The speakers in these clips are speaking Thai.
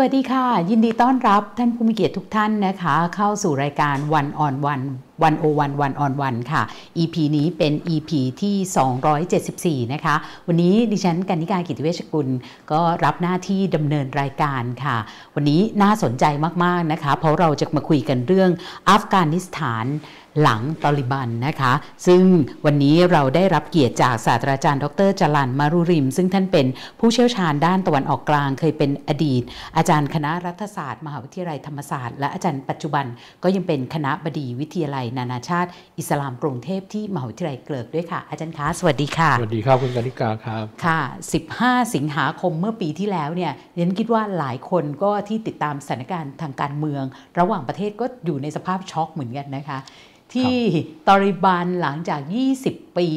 วัสดีค่ะ ยินดีต้อนรับท่านผู้มีเกียรติทุกท่านนะคะ เข้าสู่รายการวันออนวัน วันโอวันวันออนวันค่ะ EP นี้เป็น EP ที่ 274 นะคะ วันนี้ดิฉันกันนิการกิติเวชกุล ก็รับหน้าที่ดำเนินรายการค่ะ วันนี้น่าสนใจมาก ๆ นะคะ เพราะเราจะมาคุยกันเรื่องอัฟกานิสถานหลังตอลิบันนะคะ ซึ่งวันนี้เราได้รับเกียรติจากศาสตราจารย์ ดรจรันมารุริม ซึ่งท่านเป็นผู้เชี่ยวชาญด้านตะวันออกกลาง เคยเป็นอดีต อาจารย์คณะรัฐศาสตร์ มหาวิทยาลัยธรรมศาสตร์ และอาจารย์ปัจจุบันก็ยังเป็นคณะบดีวิทยาลัยนานาชาติอิสลามกรุงเทพที่มหาวิทยาลัยเกลิกด้วยค่ะ อาจารย์คะสวัสดีค่ะ สวัสดีครับคุณกนิกาครับค่ะ 15 สิงหาคมเมื่อปีที่แล้วเนี่ยเรนคิดว่าหลายคนก็ที่ติดตามสถานการณ์ทางการเมือง ระหว่างประเทศก็อยู่ในสภาพช็อกเหมือนกันนะคะที่ตอริบันหลังจาก 20 ปี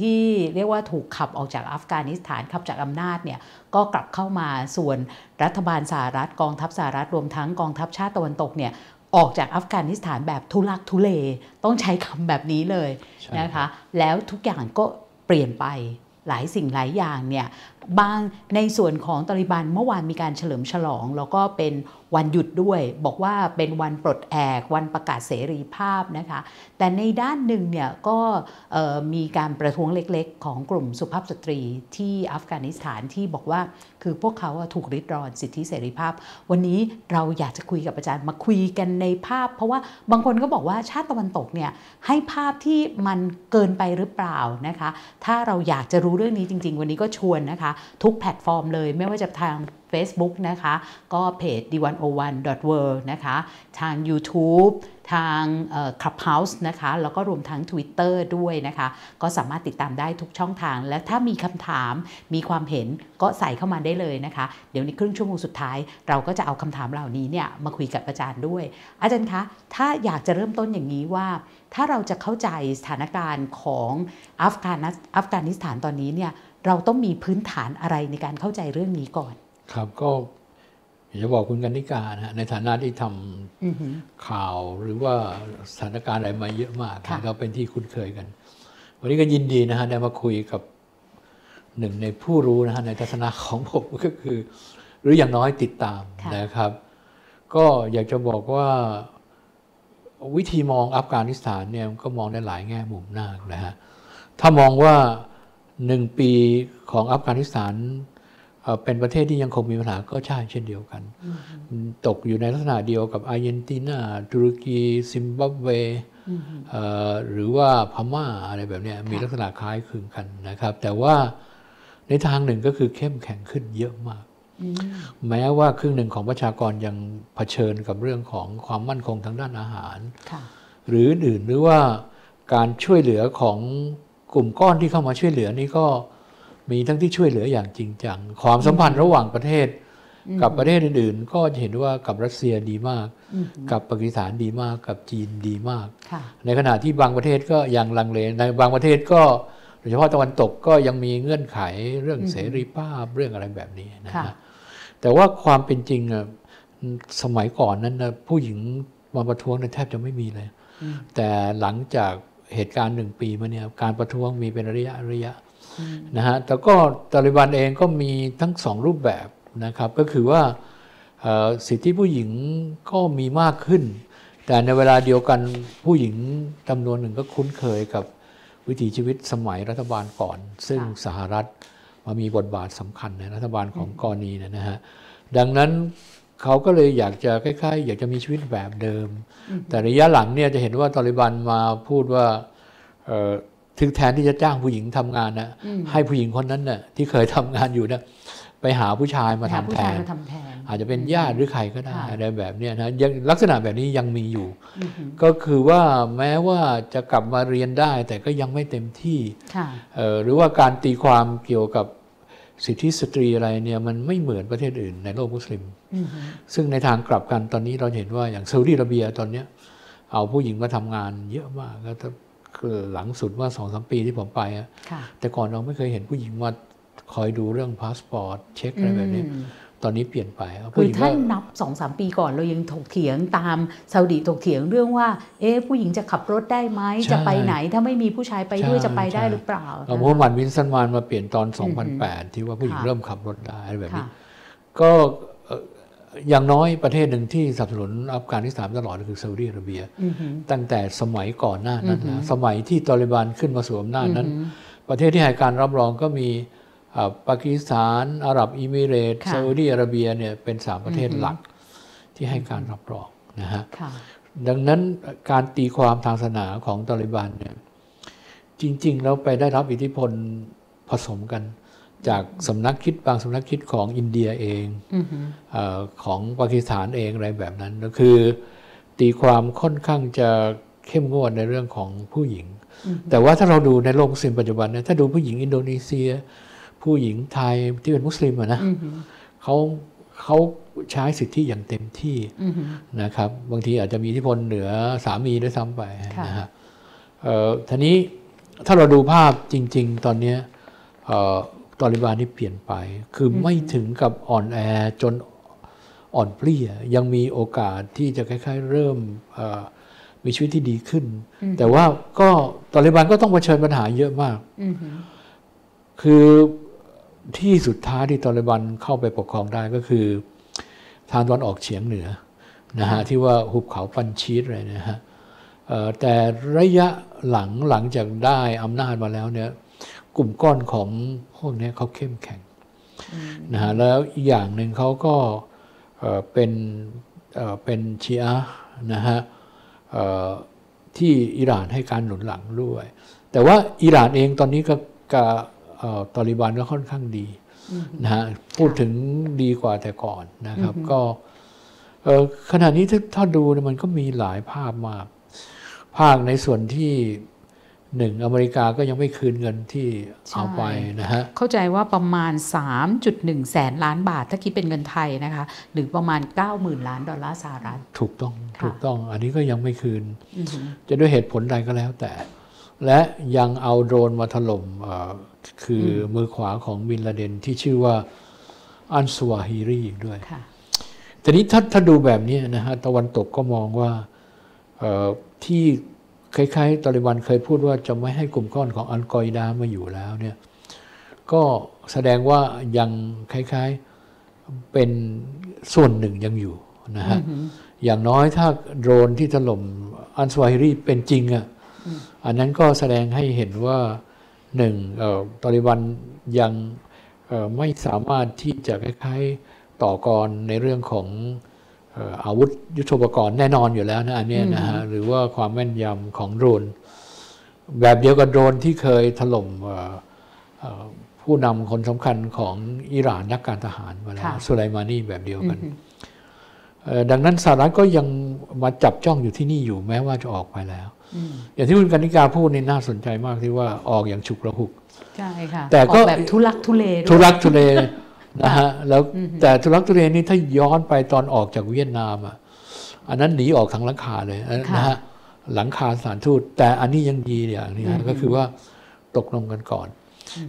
ที่เรียกว่าถูกขับออกจากอัฟกานิสถานขับจากอำนาจเนี่ยก็กลับเข้ามาส่วนรัฐบาลสหรัฐกองทัพสหรัฐรวมทั้งกองทัพชาติตะวันตกเนี่ย ออกจากอัฟกานิสถานแบบทุลักทุเลต้องใช้คำแบบนี้เลยใช่นะคะแล้วทุกอย่างก็เปลี่ยนไปหลายสิ่งหลายอย่างเนี่ยบางในส่วนของตาลิบันเมื่อวานมีการเฉลิมฉลอง แล้วก็เป็น วันหยุดด้วย บอกว่าเป็นวันปลดแอกวันประกาศเสรีภาพนะคะ แต่ในด้านหนึ่งเนี่ยก็มีการประท้วงเล็กๆ ของกลุ่มสุภาพสตรีที่อัฟกานิสถานที่บอกว่าคือพวกเขาถูกริดรอนสิทธิเสรีภาพ วันนี้เราอยากจะคุยกับอาจารย์มาคุยกันในภาพ เพราะว่าบางคนก็บอกว่าชาติตะวันตกเนี่ยให้ภาพที่มันเกินไปหรือเปล่านะคะ ถ้าเราอยากจะรู้เรื่องนี้จริง ๆ วันนี้ก็ชวนนะคะ ทุกแพลตฟอร์มเลยไม่ว่าจะทาง Facebook นะคะ ก็เพจ the101.world นะคะ ทาง YouTube ทาง Clubhouse นะคะ แล้วก็รวมทั้ง Twitter ด้วยนะคะ ก็สามารถติดตามได้ทุกช่องทาง และถ้ามีคำถามมีความเห็นก็ใส่เข้ามาได้เลยนะคะ เดี๋ยวในครึ่งชั่วโมงสุดท้าย เราก็จะเอาคำถามเหล่านี้เนี่ยมาคุยกับอาจารย์ด้วย อาจารย์คะ ถ้าอยากจะเริ่มต้นอย่างนี้ว่า ถ้าเราจะเข้าใจสถานการณ์ของอัฟกานิสถานตอนนี้เนี่ยเราต้องมีพื้นฐานอะไรในการเข้าใจเรื่องนี้ก่อน ครับก็อยากจะบอกคุณกนิกานะฮะในฐานะที่ทอือหือำข่าวหรือว่าสถานการณ์อะไรมาเยอะมากค่ะเราเป็นที่คุ้นเคยกัน วันนี้ก็ยินดีนะฮะได้มาคุยกับหนึ่งในผู้รู้นะฮะในทัศนะของผมก็คือ หรืออย่างน้อยติดตามค่ะนะครับ ก็อยากจะบอกว่าวิธีมองอัฟกานิสถานเนี่ยมันก็มองได้หลายแง่มุมมากนะฮะถ้ามองว่าหนึ่งปีของอัฟกานิสถาน เอ่อเป็นประเทศที่ยังคงมีปัญหาก็ใช่เช่นเดียวกันมัน ตกอยู่ในลักษณะเดียวกับอาร์เจนตินาตุรกีซิมบับเวเอ่อหรือว่าพม่าอะไรแบบเนี้ยมีลักษณะคล้ายคลึงกันนะครับ แต่ว่าในทางหนึ่งก็คือเข้มแข็งขึ้นเยอะมาก แม้ว่าครึ่งหนึ่งของประชากรยังเผชิญกับเรื่องของความมั่นคงทางด้านอาหารค่ะหรืออื่นๆหรือว่าการช่วยเหลือของกลุ่มก้อนที่เข้ามาช่วยเหลือนี่ก็ มีทั้งที่ช่วยเหลืออย่างจริงจัง ความสัมพันธ์ระหว่างประเทศ กับประเทศอื่นๆ ก็จะเห็นว่ากับรัสเซียดีมาก กับปากีสถานดีมาก กับจีนดีมากค่ะในขณะที่บางประเทศก็ยังลังเล ในบางประเทศก็โดยเฉพาะตะวันตกก็ยังมีเงื่อนไขเรื่องเสรีภาพเรื่องอะไรแบบนี้นะค่ะฮะแต่ว่าความเป็นจริงอะสมัยก่อนนั้นนะผู้หญิงมาประท้วงเนี่ยแทบจะไม่มีเลย แต่หลังจากเหตุการณ์หนึ่งปีมาเนี่ยการประท้วงมีเป็นระยะระยะ นะฮะแต่ก็ตาลิบันเองก็มีทั้งสองรูปแบบนะครับก็คือว่าเอ่อสิทธิผู้หญิงก็มีมากขึ้น แต่ในเวลาเดียวกันผู้หญิงจำนวนหนึ่งก็คุ้นเคยกับวิถีชีวิตสมัยรัฐบาลก่อน ซึ่งค่ะสหรัฐมามีบทบาทสำคัญในรัฐบาลของกรณีเนยนะฮะดังนั้นเขาก็เลยอยากจะคล้ายๆ อยากจะมีชีวิตแบบเดิม แต่ระยะหลังเนี่ยจะเห็นว่าตอริบันมาพูดว่าเอ่อ ถึงแทนที่จะจ้างผู้หญิงทำงานนะให้ผู้หญิงคนนั้นน่ะที่เคยทำงานอยู่นะไปหาผู้ชายมาหาทำผู้แทชายนมาทำแทน อาจจะเป็นญาติหรือใครก็ได้ค่ะอะไรแบบเนี้ยนะยังลักษณะแบบนี้ยังมีอยู่ ก็คือว่าแม้ว่าจะกลับมาเรียนได้ แต่ก็ยังไม่เต็มที่ค่ะเอ่อหรือว่าการตีความเกี่ยวกับสิทธิสตรีอะไรเนี่ยมันไม่เหมือนประเทศอื่นในโลกมุสลิม ซึ่งในทางกลับกันตอนนี้เราเห็นว่าอย่างซาอุดิอาระเบียตอนเนี้ยเอาผู้หญิงมาทำงานเยอะมากก็ถ้าคือ หลังสุดว่าสองสามปีที่ผมไปอะค่ะแต่ก่อนเราไม่เคยเห็นผู้หญิงมาคอยดูเรื่องพาสปอร์ตเช็คอะไรแบบนี้อืมตอนนี้เปลี่ยนไปเอาผู้หญิงคือถ้าก็นับสองสามปีก่อนเรายังถกเถียงตามซาอุดีถกเถียงเรื่องว่า เอ๊ะผู้หญิงจะขับรถได้ไหมใช่จะไปไหน ถ้าไม่มีผู้ชายไปด้วยใช่จะไปได้ใช่หรือเปล่าเอามุฮัมหมัดวินสันมานมาเปลี่ยนตอน 2008 ที่ว่าผู้หญิงค่ะเริ่มขับรถได้อะไรแบบค่ะนี้ก็เอ่ออย่างน้อยประเทศหนึ่งที่สนับสนุนอัฟกานิสถานตลอดคือซาอุดิอาระเบียอือหือตั้งแต่สมัยก่อนหน้านั้นนะสมัยที่ตอริบานขึ้นมาสวมอำนาจนั้น ประเทศที่ให้การรับรองก็มีอ่าปากีสถานอาหรับอิมิเรตส์ค่ะซาอุดิอาระเบียเนี่ยเป็นสามประเทศหลักที่ให้การรับรองนะฮะค่ะดังนั้นการตีความทางศาสนาของตอริบันเนี่ยจริง ๆ แล้วไปได้รับอิทธิพลผสมกัน จากสำนักคิดบางสำนักคิดของอินเดียเองอือหือเออของปากีสถานเองอะไรแบบนั้นก็คือ ตีความค่อนข้างจะเข้มงวดในเรื่องของผู้หญิง แต่ว่าถ้าเราดูในโลกมุสลิมปัจจุบันเนี่ยถ้าดูผู้หญิงอินโดนีเซีย ผู้หญิงไทยที่เป็นมุสลิมอะนะอือหือเขาเขาใช้สิทธิอย่างเต็มที่อือหือนะครับ บางทีอาจจะมีอิทธิพลเหนือสามีด้วยซ้ำไปค่ะนะฮะเอ่อทีนี้ถ้าเราดูภาพจริง ๆ ตอนเนี้ยเอ่อ ตอริบานนี่เปลี่ยนไป คือไม่ถึงกับอ่อนแอจนอ่อนเปลี้ยยังมีโอกาสที่จะคล้ายๆ เริ่มเอ่อมีชีวิตที่ดีขึ้น แต่ว่าก็ตอริบานก็ต้องเผชิญปัญหาเยอะมากอือหือคือที่สุดท้ายที่ตอริบันเข้าไปปกครองได้ก็คือ ทางตะวันออกเฉียงเหนือนะฮะที่ว่าหุบเขาปันชีตอะไรนะฮะเอ่อแต่ระยะหลังหลังจากได้อำนาจมาแล้วเนี่ย กลุ่มก้อนของพวกเนี้ยเขาเข้มแข็งนะฮะแล้วอีกอย่างหนึ่งเขาก็เอ่อเป็นเอ่อเป็นชีอะห์นะฮะเอ่อที่อิหร่านให้การหนุนหลังด้วย แต่ว่าอิหร่านเองตอนนี้ก็กับเอ่อตอริบานก็ค่อนข้างดีนะฮะพูดถึงดีกว่าแต่ก่อนนะครับ ก็เอ่อขณะนี้ถ้าถ้าดูเนี่ยมันก็มีหลายภาพมาก ภาคในส่วนที่ หนึ่งอเมริกาก็ยังไม่คืนเงินที่เอาไปนะฮะ เข้าใจว่าประมาณ 3.1 แสนล้านบาท ถ้าคิดเป็นเงินไทยนะคะ หรือประมาณ 90,000 ล้านดอลลาร์สหรัฐ ถูกต้องค่ะถูกต้อง อันนี้ก็ยังไม่คืนอือหือจะด้วยเหตุผลใดก็แล้วแต่ และยังเอาโดรนมาถล่มเอ่อคืออมือขวาของบินลาเดนที่ชื่อว่าอันสวาฮิรีอีกด้วยค่ะทีนี้ถ้าถ้าดูแบบนี้นะฮะตะวันตกก็มองว่าเอ่อที่ คล้ายๆตอริบันเคยพูดว่าจะไม่ให้กลุ่มก้อนของอัลกออิดามาอยู่แล้วเนี่ยก็แสดงว่ายังคล้ายๆเป็นส่วนหนึ่งยังอยู่นะฮะอย่างน้อยถ้าโดรนที่ถล่มอันสวาฮิรีเป็นจริงอะอันนั้นก็แสดงให้เห็นว่าหนึ่งเอ่อตอริบันยังเอ่อไม่สามารถที่จะคล้ายๆต่อกรในเรื่องของเอ่ออาวุธยุทโธปกรณ์แน่นอนอยู่แล้วนะอันเนี้ยนะฮะหรือว่าความแม่นยำของโดรน แบบเดียวกับโดรนที่เคยถล่มเอ่อเอ่อผู้นำคนสำคัญของอิหร่านนักการทหารมาแล้วค่ะสุไลมานีแบบเดียวกันเอ่อดังนั้นสหรัฐก็ยังมาจับจ้องอยู่ที่นี่อยู่แม้ว่าจะออกไปแล้ว อย่างที่คุณกนิกาพูดนี่น่าสนใจมากที่ว่าออกอย่างฉุกระหุก ใช่ค่ะแต่ก็ออแบบทุลักทุเลด้วยทุรักทุเล นะฮะแล้วแต่ทุรักทุเลนี่ถ้าย้อนไปตอนออกจากเวียดนามอะอันนั้นหนีออกทางหลังคาเลยนะฮะหลังคาสถานทูตแต่อันนี้ยังดีอย่างนี้นะก็คือว่าตกลงกันก่อน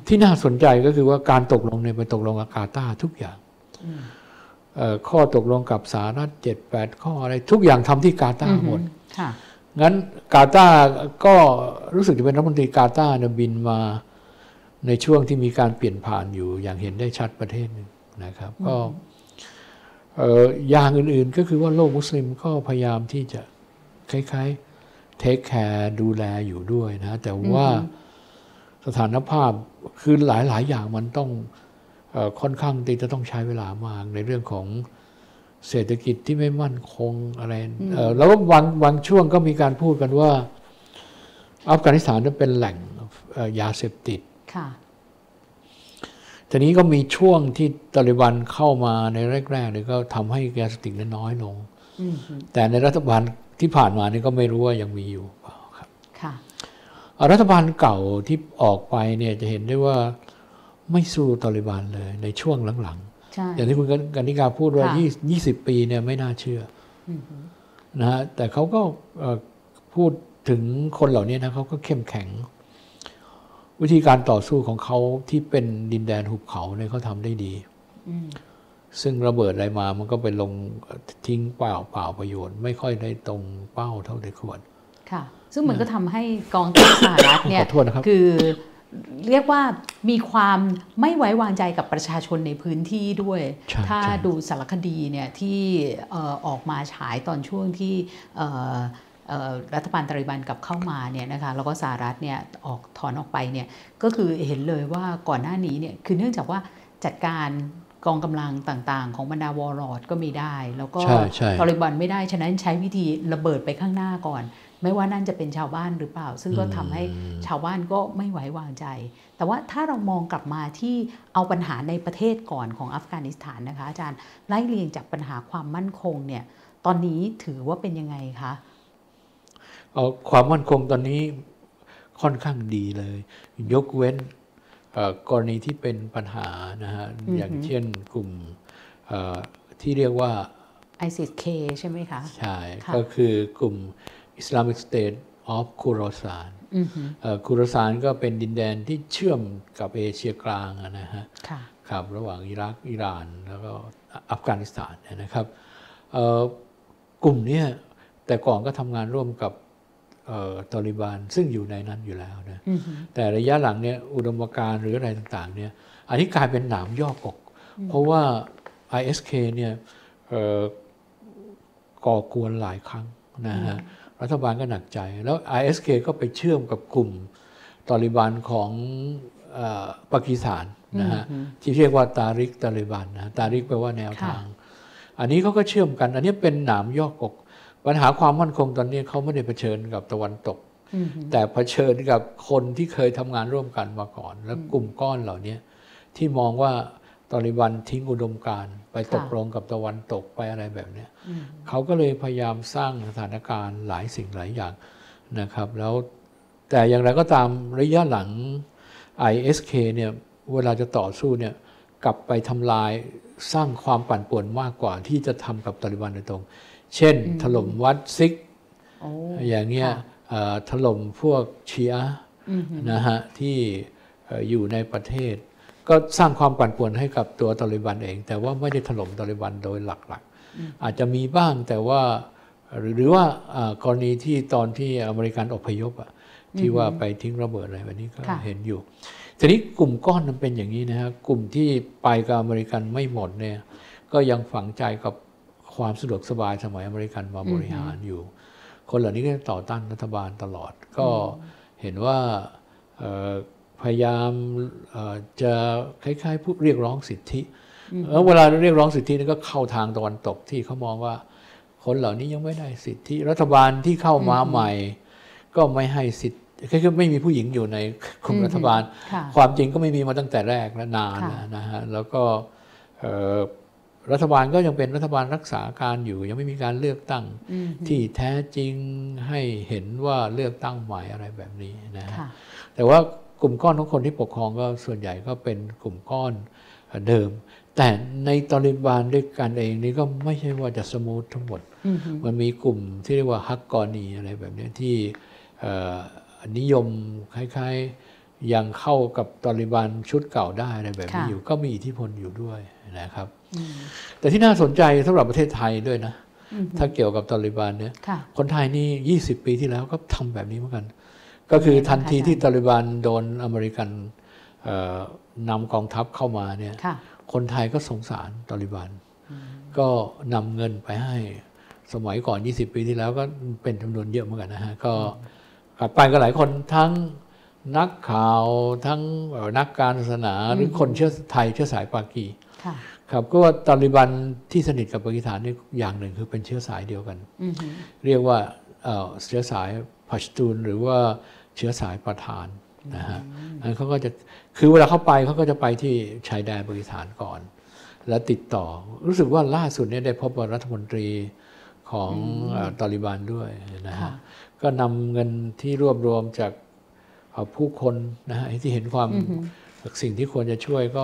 ที่น่าสนใจก็คือว่าการตกลงเนี่ยไปตกลงกับกาตาร์ทุกอย่างเอ่อข้อตกลงกับสหรัฐเจ็ดแปดข้ออะไรทุกอย่างทำที่กาตาร์หมดค่ะงั้นกาตาร์ก็รู้สึกจะเป็นรัฐมนตรีกาตาร์เนี่ยบินมา ในช่วงที่มีการเปลี่ยนผ่านอยู่อย่างเห็นได้ชัดประเทศหนึ่งนะครับก็เอ่ออย่างอื่นๆก็คือว่าโลกมุสลิมก็พยายามที่จะคล้ายๆเทคแคร์ดูแลอยู่ด้วยนะ แต่ว่าสถานภาพคือหลายๆ อย่างมันต้องเออค่อนข้างที่จะต้องใช้เวลามากในเรื่องของเศรษฐกิจที่ไม่มั่นคงอะไรเอ่อแล้วก็บางบางช่วงก็มีการพูดกันว่า อัฟกานิสถานนั้นเป็นแหล่งเอ่อยาเสพติด ค่ะทีนี้ก็มีช่วงที่ตาลิบันเข้ามาในแรกๆเนี่ยก็ทำให้ยาเสพติดนั้นน้อยลงอืมแต่ในรัฐบาลที่ผ่านมานี่ก็ไม่รู้ว่ายังมีอยู่เปล่าครับค่ะอ่ารัฐบาลเก่าที่ออกไปเนี่ยจะเห็นได้ว่าไม่สู้ตาลิบันเลยในช่วงหลังๆใช่อย่างที่คุณกนิกาพูดว่าค่ะยี่ยี่สิบปีเนี่ยไม่น่าเชื่ออนะฮะแต่เขาก็เอ่อพูดถึงคนเหล่านี้นะเขาก็เข้มแข็ง วิธีการต่อสู้ของเขาที่เป็นดินแดนหุบเขาเนี่ยเขาทำได้ดี ซึ่งระเบิดอะไรมามันก็ไปลงทิ้งเปล่าเปล่าประโยชน์ ไม่ค่อยได้ตรงเป้าเท่าที่ควร ค่ะ ซึ่งมันก็ทำให้กองทัพสหรัฐเนี่ยขอโทษนะครับคือเรียกว่ามีความไม่ไว้วางใจกับประชาชนในพื้นที่ด้วยใช่ถ้าใช่ดูสารคดีเนี่ยที่เอ่อออกมาฉายตอนช่วงที่เอ่อเอ่อ รัฐบาลตาลิบันกลับเข้ามาเนี่ยนะคะแล้วก็สหรัฐเนี่ยออกถอนออกไปเนี่ยก็คือเห็นเลยว่าก่อนหน้านี้เนี่ยคือเนื่องจากว่าจัดการกองกำลังต่างๆ ของบรรดาวอร์ลอดก็ไม่ได้ แล้วก็ใช่ใช่ตาลิบันไม่ได้ ฉะนั้นใช้วิธีระเบิดไปข้างหน้าก่อน ไม่ว่านั่นจะเป็นชาวบ้านหรือเปล่า ซึ่งก็ทำให้ชาวบ้านก็ไม่ไว้วางใจ แต่ว่าถ้าเรามองกลับมาที่เอาปัญหาในประเทศก่อนของอัฟกานิสถานนะคะอาจารย์ไล่เรียงจากปัญหาความมั่นคงเนี่ยตอนนี้ถือว่าเป็นยังไงคะเอ่อ ความมั่นคงตอนนี้ค่อนข้างดีเลย ยกเว้นเอ่อกรณีที่เป็นปัญหานะฮะอย่างเช่นกลุ่มเอ่อที่เรียกว่า ISIS K ใช่ไหมคะ ใช่ค่ะก็คือกลุ่ม Islamic State of Khorasan อือฮึเอ่อคูรซานก็เป็นดินแดนที่เชื่อมกับเอเชียกลางอะนะฮะค่ะครับระหว่างอิรักอิหร่านแล้วก็อัฟกานิสถานเนยนะครับเอ่อกลุ่มเนี้ยแต่ก่อนก็ทำงานร่วมกับเอ่อ ตอริบานซึ่งอยู่ในนั้นอยู่แล้วนะอือฮึแต่ระยะหลังเนี่ยอุดมการณ์หรืออะไรต่างๆเนี่ยอันนี้กลายเป็นหนามย่อกกเพราะว่า ISK เนี่ยเอ่อก่อกวนหลายครั้งนะฮะรัฐบาลก็หนักใจ แล้ว ISK ก็ไปเชื่อมกับกลุ่มตอริบันของเออปากีสถานนะฮะที่เรียกว่าตาริกตาลิบันนะตาริกแปลว่าแนวทาง อันนี้เขาก็เชื่อมกัน อันนี้เป็นหนามย่อกก ปัญหาความมั่นคงตอนนี้เขาไม่ได้เผชิญกับตะวันตกอือฮึแต่เผชิญกับคนที่เคยทำงานร่วมกันมาก่อน แล้วกลุ่มก้อนเหล่านี้ที่มองว่าตอริบันทิ้งอุดมการณ์ไปตกลงกับตะวันตกไปอะไรแบบเนี้ยเขาก็เลยพยายามสร้างสถานการณ์หลายสิ่งหลายอย่างนะครับ แล้วแต่อย่างไรก็ตามระยะหลัง ISK เนี่ยเวลาจะต่อสู้เนี่ยกลับไปทำลายสร้างความปั่นป่วนมากกว่าที่จะทำกับตาลิบันโดยตรง เช่นถล่มวัดซิกโอ้อย่างเงี้ยค่ะเอ่อถล่มพวกเชียร์นะฮะที่เอ่ออยู่ในประเทศ ก็สร้างความปั่นป่วนให้กับตัวตาลิบันเอง แต่ว่าไม่ได้ถล่มตาลิบันโดยหลักๆ อาจจะมีบ้างแต่ว่าหรือหรือว่าอ่ากรณีที่ตอนที่อเมริกันอพยพอะที่ว่าไปทิ้งระเบิดอะไรแบบนี้ก็ค่ะเห็นอยู่ ทีนี้กลุ่มก้อนมันเป็นอย่างนี้นะฮะกลุ่มที่ไปกับอเมริกันไม่หมดเนี่ยก็ยังฝังใจกับ ความสะดวกสบายสมัยอเมริกันมาบริหารอยู่ คนเหล่านี้ก็ต่อต้านรัฐบาลตลอด ก็เห็นว่าเอ่อพยายามเอ่อจะคล้ายๆผู้เรียกร้องสิทธิแล้วเวลาเรียกร้องสิทธินี่ก็เข้าทางตะวันตกที่เขามองว่า คนเหล่านี้ยังไม่ได้สิทธิ รัฐบาลที่เข้ามาใหม่ ก็ไม่ให้สิทธิคือไม่มีผู้หญิงอยู่ในกลุ่มรัฐบาลค่ะความจริงก็ไม่มีมาตั้งแต่แรกและนานค่ะแล้วนะฮะแล้วก็เอ่อ รัฐบาลก็ยังเป็นรัฐบาลรักษาการอยู่ ยังไม่มีการเลือกตั้งอืมที่แท้จริงให้เห็นว่าเลือกตั้งใหม่อะไรแบบนี้นะฮะค่ะแต่ว่ากลุ่มก้อนของคนที่ปกครองก็ส่วนใหญ่ก็เป็นกลุ่มก้อนเดิม แต่ในตอริบานด้วยกันเองนี่ก็ไม่ใช่ว่าจะสมูททั้งหมดอือฮึมันมีกลุ่มที่เรียกว่าฮักกอนีอะไรแบบเนี้ยที่เอ่อนิยมคล้ายๆยังเข้ากับตอริบันชุดเก่าได้อะไรแบบนี้ค่ะอยู่ก็มีอิทธิพลอยู่ด้วยนะครับอืม แต่ที่น่าสนใจสำหรับประเทศไทยด้วยนะอือฮึถ้าเกี่ยวกับตอริบันเนี่ยค่ะคนไทยนี่ 20 ปีที่แล้วก็ทำแบบนี้เหมือนกัน ก็คือทันทีที่ตอริบันโดนอเมริกันเอ่อนำกองทัพเข้ามาเนี่ยค่ะคนไทยก็สงสารตอริบัน ก็นำเงินไปให้ สมัยก่อน 20 ปีที่แล้วก็เป็นจำนวนเยอะเหมือนกันนะฮะ ก็กลับไปก็หลายคนทั้งนักข่าวทั้งเอ่อนักการศาสนาหรือคนเชื้อไทยเชื้อสายปากี ค่ะครับก็ว่าตอริบันที่สนิทกับปากีสถานนี่อย่างหนึ่งคือเป็นเชื้อสายเดียวกันอือฮึเรียกว่าเอ่อเชื้อสายพัชตูนหรือว่าเชื้อสายประธานนะฮะอันเขาก็จะคือเวลาเขาไปเขาก็จะไปที่ชายแดนปากีสถานก่อน แล้วติดต่อรู้สึกว่าล่าสุดเนี่ยได้พบกับรัฐมนตรีของเอ่อตอริบันด้วยนะค่ะฮะก็นำเงินที่รวบรวมจากเอ่อผู้คนนะฮะที่เห็นความสิ่งที่ควรจะช่วยก็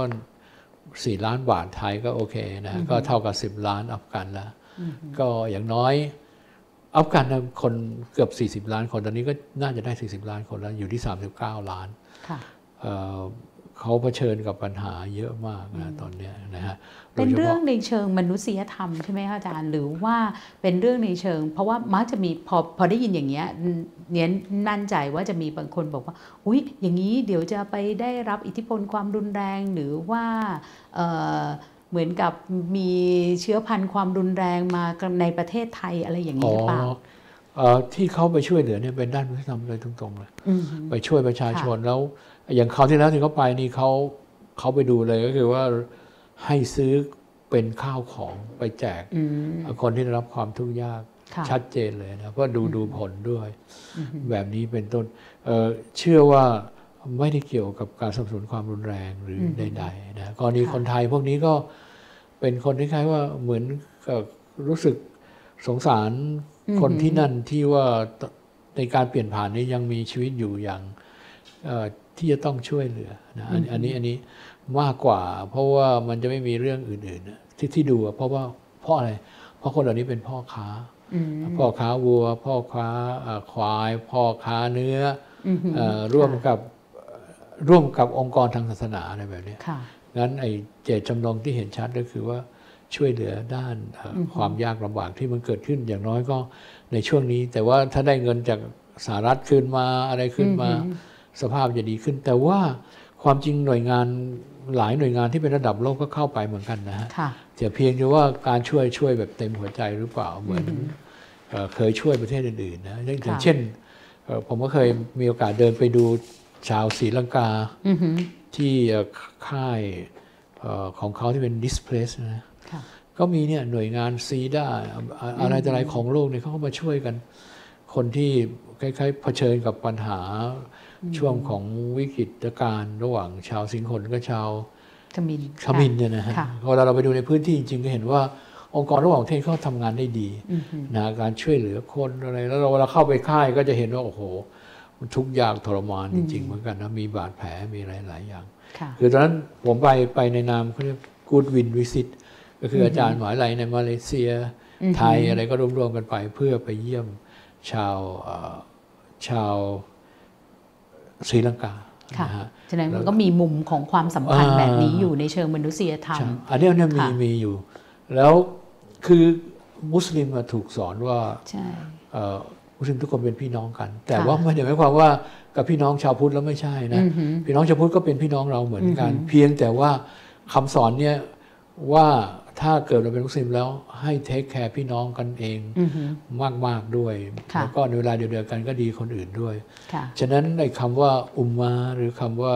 สี่ล้านบาทไทยก็โอเคนะฮะก็เท่ากับสิบล้านอัฟกันแล้ว ก็อย่างน้อย อัฟกันนะคนเกือบ 40 ล้านคน ตอนนี้ก็น่าจะได้ 40 ล้านคนแล้ว อยู่ที่ 39 ล้านค่ะเอ่อเขาเผชิญกับปัญหาเยอะมากนะตอนเนี้ยนะฮะโด เป็ยนฉเรื่อพาะงในเชิงมนุษยธรรมใช่ไหมคะอาจารย์ หรือว่าเป็นเรื่องในเชิง เพราะว่ามักจะมีพอพอได้ยินอย่างเงี้ยเนี้ยมั่นใจว่าจะมีบางคนบอกว่า อุ๊ย อย่างนี้เดี๋ยวจะไปได้รับอิทธิพลความรุนแรงหรือว่าเอ่อเหมือนกับมีเชื้อพันธุ์ความรุนแรงมาในประเทศไทยอะไรอย่างนี้หรือเปล่าเอ่อที่เขาไปช่วยเหลือเนี่ยเป็นด้านมนุษยธรรมเลยตรงๆเลยอืมไปช่วยประชาชนแล้ว อย่างคราวที่แล้วที่เขาไปนี่เขาเขาไปดูเลยก็คือว่า ให้ซื้อเป็นข้าวของไปแจกอืมคนที่ได้รับความทุกข์ยากค่ะชัดเจนเลยนะเพราะดูดูผลด้วย แบบนี้เป็นต้นเอ่อเชื่อว่าไม่ได้เกี่ยวกับการสนับสนุนความรุนแรงหรือใดๆนะกรณีค่ะคนไทยพวกนี้ก็เป็นคนที่คล้ายๆว่าเหมือนกับรู้สึกสงสารคนที่นั่นที่ว่าในการเปลี่ยนผ่านนี้ยังมีชีวิตอยู่อย่างเอ่อที่จะต้องช่วยเหลือนะอันอันนี้อันนี้ มากกว่า เพราะว่ามันจะไม่มีเรื่องอื่นๆนะที่ที่ดูอะเพราะว่าเพราะอะไร เพราะคนเหล่านี้เป็นพ่อค้าอืมพ่อค้าวัว พ่อค้าเอ่อควาย พ่อค้าเนื้ออืมเออร่วมกับร่วมกับองค์กรทางศาสนาอะไรแบบเนี้ยค่ะงั้นไอ้เจตจำนงที่เห็นชัดก็คือว่าช่วยเหลือด้านเอ่ออความยากลำบากที่มันเกิดขึ้นอย่างน้อยก็ในช่วงนี้ แต่ว่าถ้าได้เงินจากสหรัฐคืนมาอะไรขึ้นมา สภาพจะดีขึ้น แต่ว่าความจริงหน่วยงาน หลายหน่วยงานที่เป็นระดับโลกก็เข้าไปเหมือนกันนะฮะค่ะแต่เพียงแต่ว่าการช่วยช่วยแบบเต็มหัวใจหรือเปล่าเหมือนเอ่อเคยช่วยประเทศอื่นๆนะอย่างอย่างค่ะเช่นเอ่อผมก็เคยมีโอกาสเดินไปดูชาวศรีลังกาอือหือที่เอ่อค่ายเอ่อของเขาที่เป็น displaced นะค่ะก็มีเนี่ยหน่วยงานซีด้าอะไรต่ออะไรของโลกเนี่ยเขาก็มาช่วยกัน คนที่คล้ายๆเผชิญกับปัญหา ช่วงของวิกฤตการณ์ระหว่างชาวสิงห์ขนกับชาวขมินขมินเนี่ยนะฮะค่ะพอเราไปดูในพื้นที่จริงๆก็เห็นว่าองค์กรระหว่างประเทศเขาทำงานได้ดีอือหือนะการช่วยเหลือคนอะไร แล้วเราเวลาเข้าไปค่ายก็จะเห็นว่าโอ้โหมันทุกข์ยากทรมานจริงๆเหมือนกันนะมีบาดแผลมีอะไรหลายอย่างค่ะคือตอนนั้นผมไปไปในนามเขาเรียก Good Win Visit ก็คืออาจารย์หมหายไหลในมาเลเซีย ไทยอะไรก็รวมๆกันไปเพื่อไปเยี่ยมชาวเอ่อชาว ศรีลังกาค่ะนะฮะฉะนั้นมันก็มีมุมของความสัมพันธ์อ่าแบบนี้อยู่ในเชิงมนุษยธรรมใช่อันเนี้ยเนี่ยมีค่ะมีอยู่ แล้วคือมุสลิมอะถูกสอนว่าใช่เอ่อมุสลิมทุกคนเป็นพี่น้องกัน แต่ค่ะว่าไม่ได้หมายความว่ากับพี่น้องชาวพุทธแล้วไม่ใช่นะอือหือพี่น้องชาวพุทธก็เป็นพี่น้องเราเหมือนกันอือหือเพียงแต่ว่าคำสอนเนี่ยว่า ถ้าเกิดเราเป็นมุสลิมแล้วให้เทคแคร์พี่น้องกันเองอือหือมากๆด้วยค่ะแล้วก็ในเวลาเดียวกันก็ดีคนอื่นด้วยค่ะฉะนั้นในคำว่าอุมมาหรือคำว่า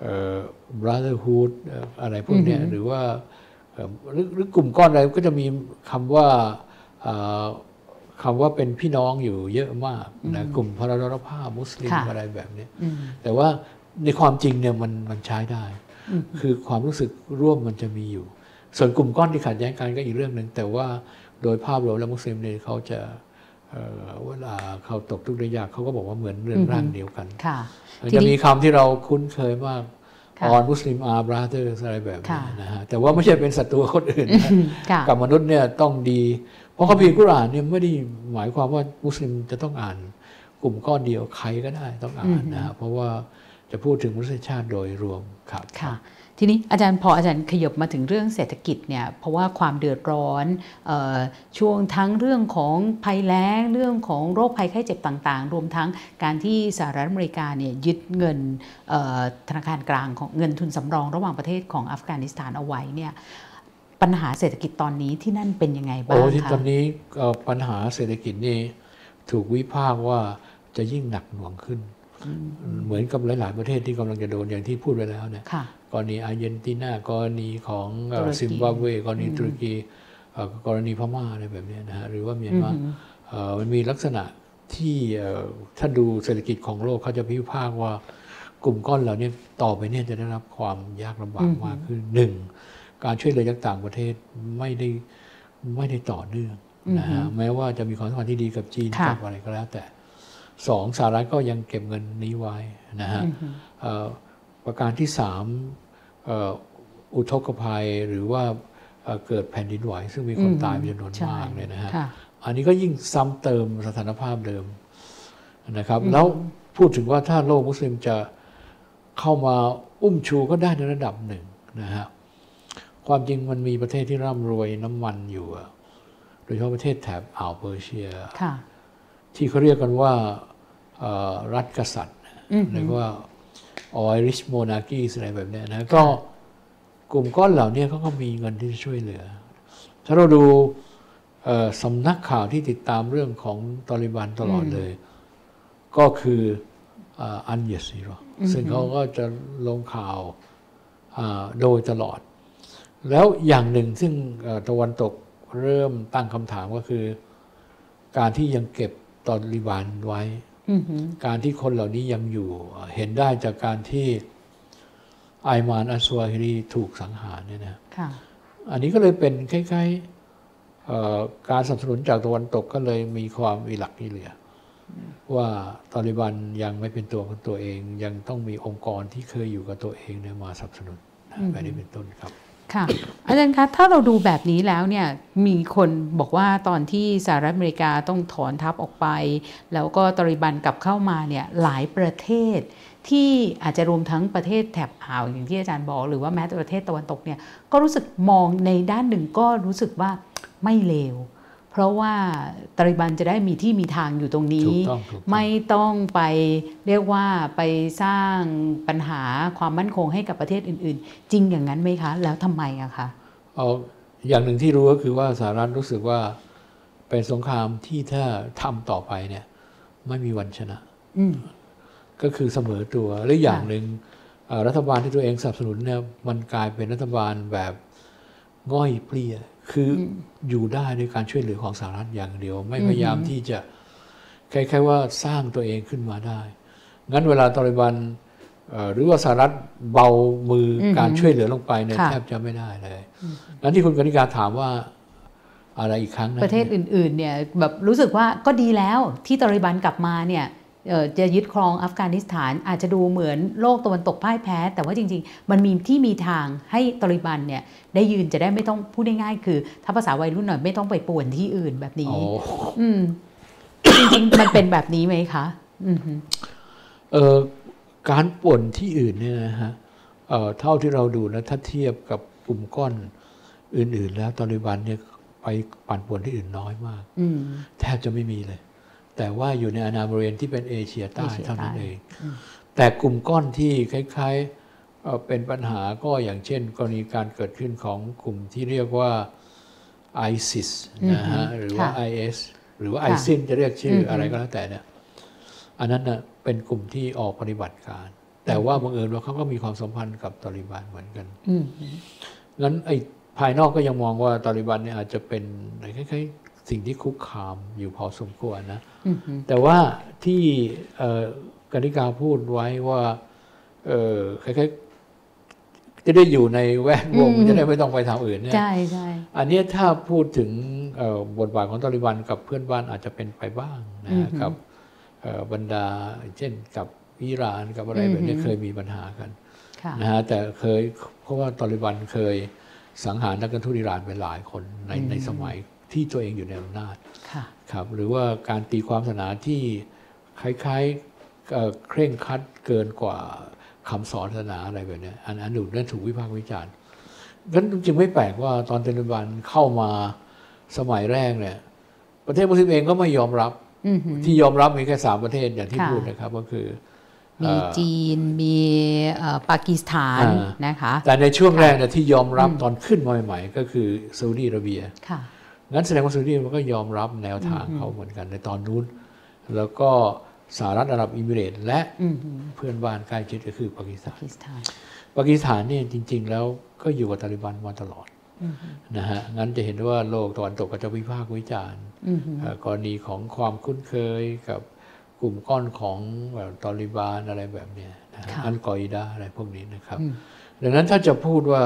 เอ่อ brotherhood เอ่ออะไรพวกเนี้ยอือหือหรือว่าเอ่อหรือหรือกลุ่มก้อนอะไรก็จะมีคำว่าเอ่อคำว่าเป็นพี่น้องอยู่เยอะมากนะกลุ่มพลรภาพมุสลิมค่ะอะไรแบบเนี้ยอืมแต่ว่าในความจริงเนี่ยมันมันใช้ได้อืมคือความรู้สึกร่วมมันจะมีอยู่ ส่วนกลุ่มก้อนที่ขัดแย้งกันก็อีกเรื่องหนึ่งแต่ว่าโดยภาพรวมแล้วมุสลิมเนี่ยเขาจะเอ่อเวลาเขาตกทุกข์ได้ยากเขาก็บอกว่าเหมือนเรือนร่างเดียวกันค่ะมันทีจะนี้มีคำที่เราคุ้นเคยมากค่ะออนมุสลิมอาบราเธอร์อะไรแบบนี้ค่ะนะฮะแต่ว่าไม่ใช่เป็นศัตรูคนอื่นนะอืมค่ะกับมนุษย์เนี่ยต้องดี เพราะคัมภีร์กุรอานเนี่ยไม่ได้หมายความว่ามุสลิมจะต้องอ่านกลุ่มก้อนเดียวใครก็ได้ต้องอ่านนะฮะเพราะว่าจะพูดถึงมนุษยชาติโดยรวมครับค่ะ ทีนี้อาจารย์พออาจารย์ขยบมาถึงเรื่องเศรษฐกิจเนี่ยเพราะว่าความเดือดร้อนเออช่วงทั้งเรื่องของภัยแล้งเรื่องของโรคภัยไข้เจ็บต่างๆ รวมทั้งการที่สหรัฐอเมริกาเนี่ยยึดเงินเอ่อธนาคารกลางของเงินทุนสำรองระหว่างประเทศของอัฟกานิสถานเอาไว้เนี่ยปัญหาเศรษฐกิจตอนนี้ที่นั่นเป็นยังไงบ้าโอ้งที่คะตอนนี้เอ่อปัญหาเศรษฐกิจนี่ถูกวิพากษ์ว่าจะยิ่งหนักหน่วงขึ้น เหมือนกับหลาย ๆ ประเทศที่กำลังจะโดนอย่างที่พูดไปแล้วเนี่ยค่ะ กรณีอาร์เจนตินากรณีของเอ่อตุรกีซิมบับเวกรณีตุรกีเอ่อกรณีพม่าอะไรแบบเนี้ยนะฮะหรือว่าเมียนมาเอ่อมันมีลักษณะที่เอ่อถ้าดูเศรษฐกิจของโลกเขาจะพิพากษ์ว่ากลุ่มก้อนเหล่านี้ต่อไปเนี่ยจะได้รับความยากลำบากมากขึ้นหนึ่งการช่วยเหลือจากต่างประเทศไม่ได้ไม่ได้ต่อเนื่องนะฮะแม้ว่าจะมีความสัมพันธ์ที่ดีกับจีนค่ะกับอะไรก็แล้ว แต่สองสหรัฐก็ยังเก็บเงินนี้ไว้นะฮะเอ่อประการที่สามเอ่ออุทกภัยหรือว่าเอ่อเกิดแผ่นดินไหว ซึ่งมีคนตายเป็นจำนวนใช่มากเลยนะฮะค่ะอันนี้ก็ยิ่งซ้ำเติมสถานภาพเดิมนะครับ แล้วพูดถึงว่าถ้าโลกมุสลิมจะเข้ามาอุ้มชูก็ได้ในระดับหนึ่งนะฮะความจริงมันมีประเทศที่ร่ำรวยน้ำมันอยู่อะโดยเฉพาะประเทศแถบอ่าวเปอร์เซียค่ะที่เขาเรียกกันว่าเอ่อรัฐกษัตริย์อืมเรียกว่า Irish monarchy อะไรแบบเนี้ยนะก็กลุ่มก้อนเหล่านี้เขาก็มีเงินที่จะช่วยเหลือ ถ้าเราดูเอ่อสำนักข่าวที่ติดตามเรื่องของตอริบันตลอดเลย ก็คืออันเยซีโรซึ่งเขาก็จะลงข่าวอ่าโดยตลอด แล้วอย่างหนึ่งซึ่งเอ่อตะวันตกเริ่มตั้งคำถามก็คือ การที่ยังเก็บตอริบันไว้อือหือ การที่คนเหล่านี้ยังอยู่ เห็นได้จากการที่ไอมานอัสวาฮิรีถูกสังหารเนี่ยนะค่ะอันนี้ก็เลยเป็นคล้ายๆเอ่อการสนับสนุนจากตะวันตกก็เลยมีความมีหลักที่เหลืออว่าตอริบันยังไม่เป็นตัวของตัวเองยังต้องมีองค์กรที่เคยอยู่กับตัวเองเนี่ยมาสนับสนุนนะแบบนี้เป็นต้นครับ ค่ะอาจารย์คะถ้าเราดูแบบนี้แล้วเนี่ยมีคนบอกว่าตอนที่สหรัฐอเมริกาต้องถอนทัพออกไป แล้วก็ตริบันกลับเข้ามาเนี่ยหลายประเทศ ที่อาจจะรวมทั้งประเทศแถบอ่าวอย่างที่อาจารย์บอกหรือว่าแม้แต่ประเทศตะวันตกเนี่ยก็รู้สึกมองในด้านหนึ่งก็รู้สึกว่าไม่เลว เพราะว่าตาลิบันจะได้มีที่มีทางอยู่ตรงนี้ถูกต้องถูกต้องไม่ต้องไปเรียกว่าไปสร้างปัญหาความมั่นคงให้กับประเทศอื่น ๆ จริงอย่างนั้นไหมคะ แล้วทำไมอะคะเอาอย่างหนึ่งที่รู้ก็คือว่าสหรัฐรู้สึกว่าเป็นสงครามที่ถ้าทำต่อไปเนี่ย ไม่มีวันชนะอืมก็คือเสมอตัวหรืออย่างค่ะหนึ่งเอ่อรัฐบาลที่ตัวเองสนับสนุนเนี่ยมันกลายเป็นรัฐบาลแบบง่อยเปลี้ย คือออยู่ได้ด้วยการช่วยเหลือของสหรัฐอย่างเดียว ไม่พยายามที่จะคล้ายๆว่าสร้างตัวเองขึ้นมาได้ งั้นเวลาตอริบันเอ่อหรือว่าสหรัฐเบามือออหือการช่วยเหลือลงไปเนี่ยค่ะแทบจะไม่ได้เลยงั้นที่คุณกนิการถามว่าอะไรอีกครั้งนะประเทศอื่นๆเนี่ยแบบรู้สึกว่าก็ดีแล้วที่ตาลิบันกลับมาเนี่ยเอ่อ จะยึดครองอัฟกานิสถานอาจจะดูเหมือนโลกตะวันตกพ่ายแพ้ แต่ว่าจริง ๆ มันมีที่มีทางให้ตาลิบันเนี่ยได้ยืนจะได้ไม่ต้องพูดง่ายๆคือ ถ้าภาษาวัยรุ่นหน่อยไม่ต้องไปป่วนที่อื่นแบบนี้โอ้อืมจริงๆมันเป็นแบบนี้ไหมคะอือฮึเอ่อการป่วนที่อื่นเนี่ยนะฮะเอ่อเท่าที่เราดูนะถ้าเทียบกับกลุ่มก้อนอื่น ๆ แล้วตอริบันเนี่ยไปปั่นป่วนที่อื่นน้อยมากอืมแทบจะไม่มีเลย แต่ว่าอยู่ในอาณาบริเวณที่เป็นเอเชียใต้เอเชียใต้เท่านั้นเอง แต่กลุ่มก้อนที่คล้ายๆเอ่อเป็นปัญหาก็อย่างเช่น กรณีการเกิดขึ้นของกลุ่มที่เรียกว่า ISIS นะฮะหรือว่า IS หรือว่า ISIN จะเรียกชื่ออะไรก็แล้วแต่เนี่ยอันนั้นนะเป็นกลุ่มที่ออกปฏิบัติการ แต่ว่าบังเอิญว่าเขาก็มีความสัมพันธ์กับตอริบันเหมือนกันอืมงั้นไอ้ภายนอกก็ยังมองว่าตอริบันเนี่ยอาจจะเป็นอะไรคล้ายๆสิ่งที่คุกคามอยู่พอสมควรนะอืม แต่ว่าที่เอ่อกนิกาพูดไว้ว่าเออคล้ายๆจะได้อยู่ในแวดวงอืมจะได้ไม่ต้องไปทางอื่นเนี่ยใช่ใช่อันเนี้ยถ้าพูดถึงเอ่อบทบาทของตอริบันกับเพื่อนบ้านอาจจะเป็นไปบ้างนะฮะกับเอ่อบรรดาเช่นกับอิหร่านกับอะไรแบบนี้เคยมีปัญหากันค่ะนะฮะแต่เคยเพราะว่าตอริบันเคยสังหารนักการทูตอิหร่านไปหลายคนในในสมัยที่ตัวเองอยู่ในอำนาจ ค่ะครับหรือว่าการตีความศาสนาที่คล้ายๆเอ่อเคร่งครัดเกินกว่าคำสอนศาสนาอะไรแบบเนี้ยอันอันดูนั่นถูกวิพากษ์วิจารณ์งั้นจึงไม่แปลกว่าตอนเตลิบันเข้ามาสมัยแรกเนี่ย ประเทศมุสลิมเองก็ไม่ยอมรับอือหือที่ยอมรับมีแค่สามประเทศอย่างที่ค่ะพูดนะครับก็คือ มีเอ่อจีนมีเอ่อปากีสถานอ่านะคะ แต่ในช่วงแรกเนี่ยที่ยอมรับตอนขึ้นมาใหม่ๆก็คือซาอุดีอาระเบียค่ะ งั้นแสดงว่าซาอุดีมันก็ยอมรับแนวทางเขาเหมือนกันในตอนนู้น แล้วก็สหรัฐอาหรับอิมิเรตส์และอือหือเพื่อนบ้านใกล้ชิดก็คือปากีสถาปานกีสถานปากีสถานเนี่ยจริง ๆ แล้วก็อยู่กับตาลิบันมาตลอดนะฮะงั้นจะเห็นว่าโลกตะวันตกก็จะวิพากษ์วิจารณ์อือหือเอ่อกรณีของความคุ้นเคยกับกลุ่มก้อนของแบบตอลิบานอะไรแบบเนี้ยนะฮะค่ะอัลกออิดาอะไรพวกนี้นะครับอืมดังนั้นถ้าจะพูดว่า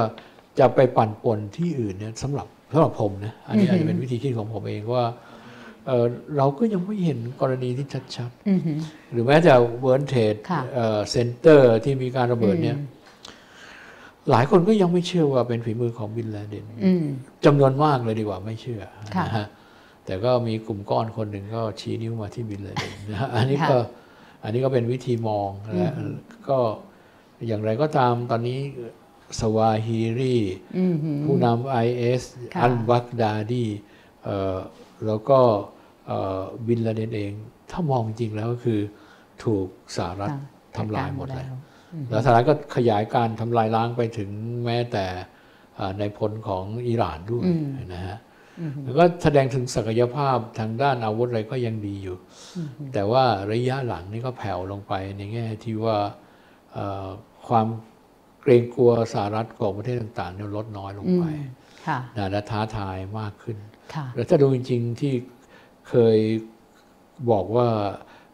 จะไปปั่นป่วนที่อื่นเนี่ยสำหรับ สำหรับผมนะอันนี้อาจจะเป็นวิธีคิดของผมเองว่าเอ่อเราก็ยังไม่เห็นกรณีที่ชัดอือหือๆหรือแม้แต่ World Trade ค่ะ Center ที่มีการระเบิดเนี่ยหลายคนก็ยังไม่เชื่อว่าเป็นฝีมือของบินลาเดนอืมจำนวนมากเลยดีกว่าไม่เชื่อค่ะนะฮะแต่ก็มีกลุ่มก้อนคนหนึ่งก็ชี้นิ้วมาที่บินลาเดนนะฮะอันนี้ค่ะก็อันนี้ก็เป็นวิธีมองและก็อย่างไรก็ตามตอนนี้ สวาฮิรีอืมฮึผู้นำไอเอสค่ะอัลบักดาดีเอ่อแล้วก็เอ่อบินลาเดนเอง ถ้ามองจริงแล้วก็คือถูกสหรัฐค่ะทำลายหมดเลยแวอืมแล้วสหรัฐก็ขยายการทำลายล้างไปถึงแม้แต่เอ่อในพลของอิหร่านด้วยอืมนะฮะอืมแล้วก็แสดงถึงศักยภาพทางด้านอาวุธอะไรก็ยังดีอยู่ แต่ว่าระยะหลังนี่ก็แผ่วลงไปในแง่ที่ว่าเอ่อความเกรงกลัวสหรัฐของประเทศต่างๆเนี่ยลดน้อยลงอืมไปค่ะนะและท้าทายมากขึ้นค่ะแล้วถ้าดูจริงๆที่เคยบอกว่า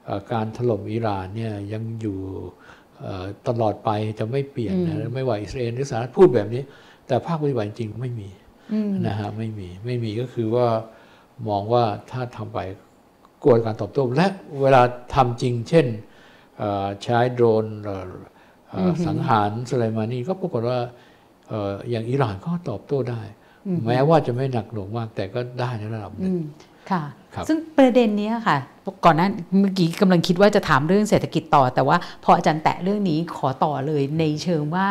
เอ่อการถล่มอิหร่านเนี่ยยังอยู่เอ่อตลอดไปจะไม่เปลี่ยนนะไม่ว่าอิสราเอลหรือสหรัฐพูดแบบนี้ แต่ภาคปฏิบัติจริงไม่มีอืมนะฮะไม่มีไม่มีก็คือว่ามองว่าถ้าทำไปกลัวการตอบโต้และเวลาทำจริง เช่นเอ่อใช้โดรนเอ่อเอ่ออ สังหารสุไลมานีก็ปรากฏว่าเอ่ออย่างอิหร่านก็ตอบโต้ได้ แม้ว่าจะไม่หนักหน่วงมากแต่ก็ได้ในระดับหนึ่งอืมค่ะครับซึ่งประเด็นเนี้ยค่ะ ก่อนหน้าเมื่อกี้กำลังคิดว่าจะถามเรื่องเศรษฐกิจต่อ แต่ว่าพออาจารย์แตะเรื่องนี้ขอต่อเลยในเชิงว่า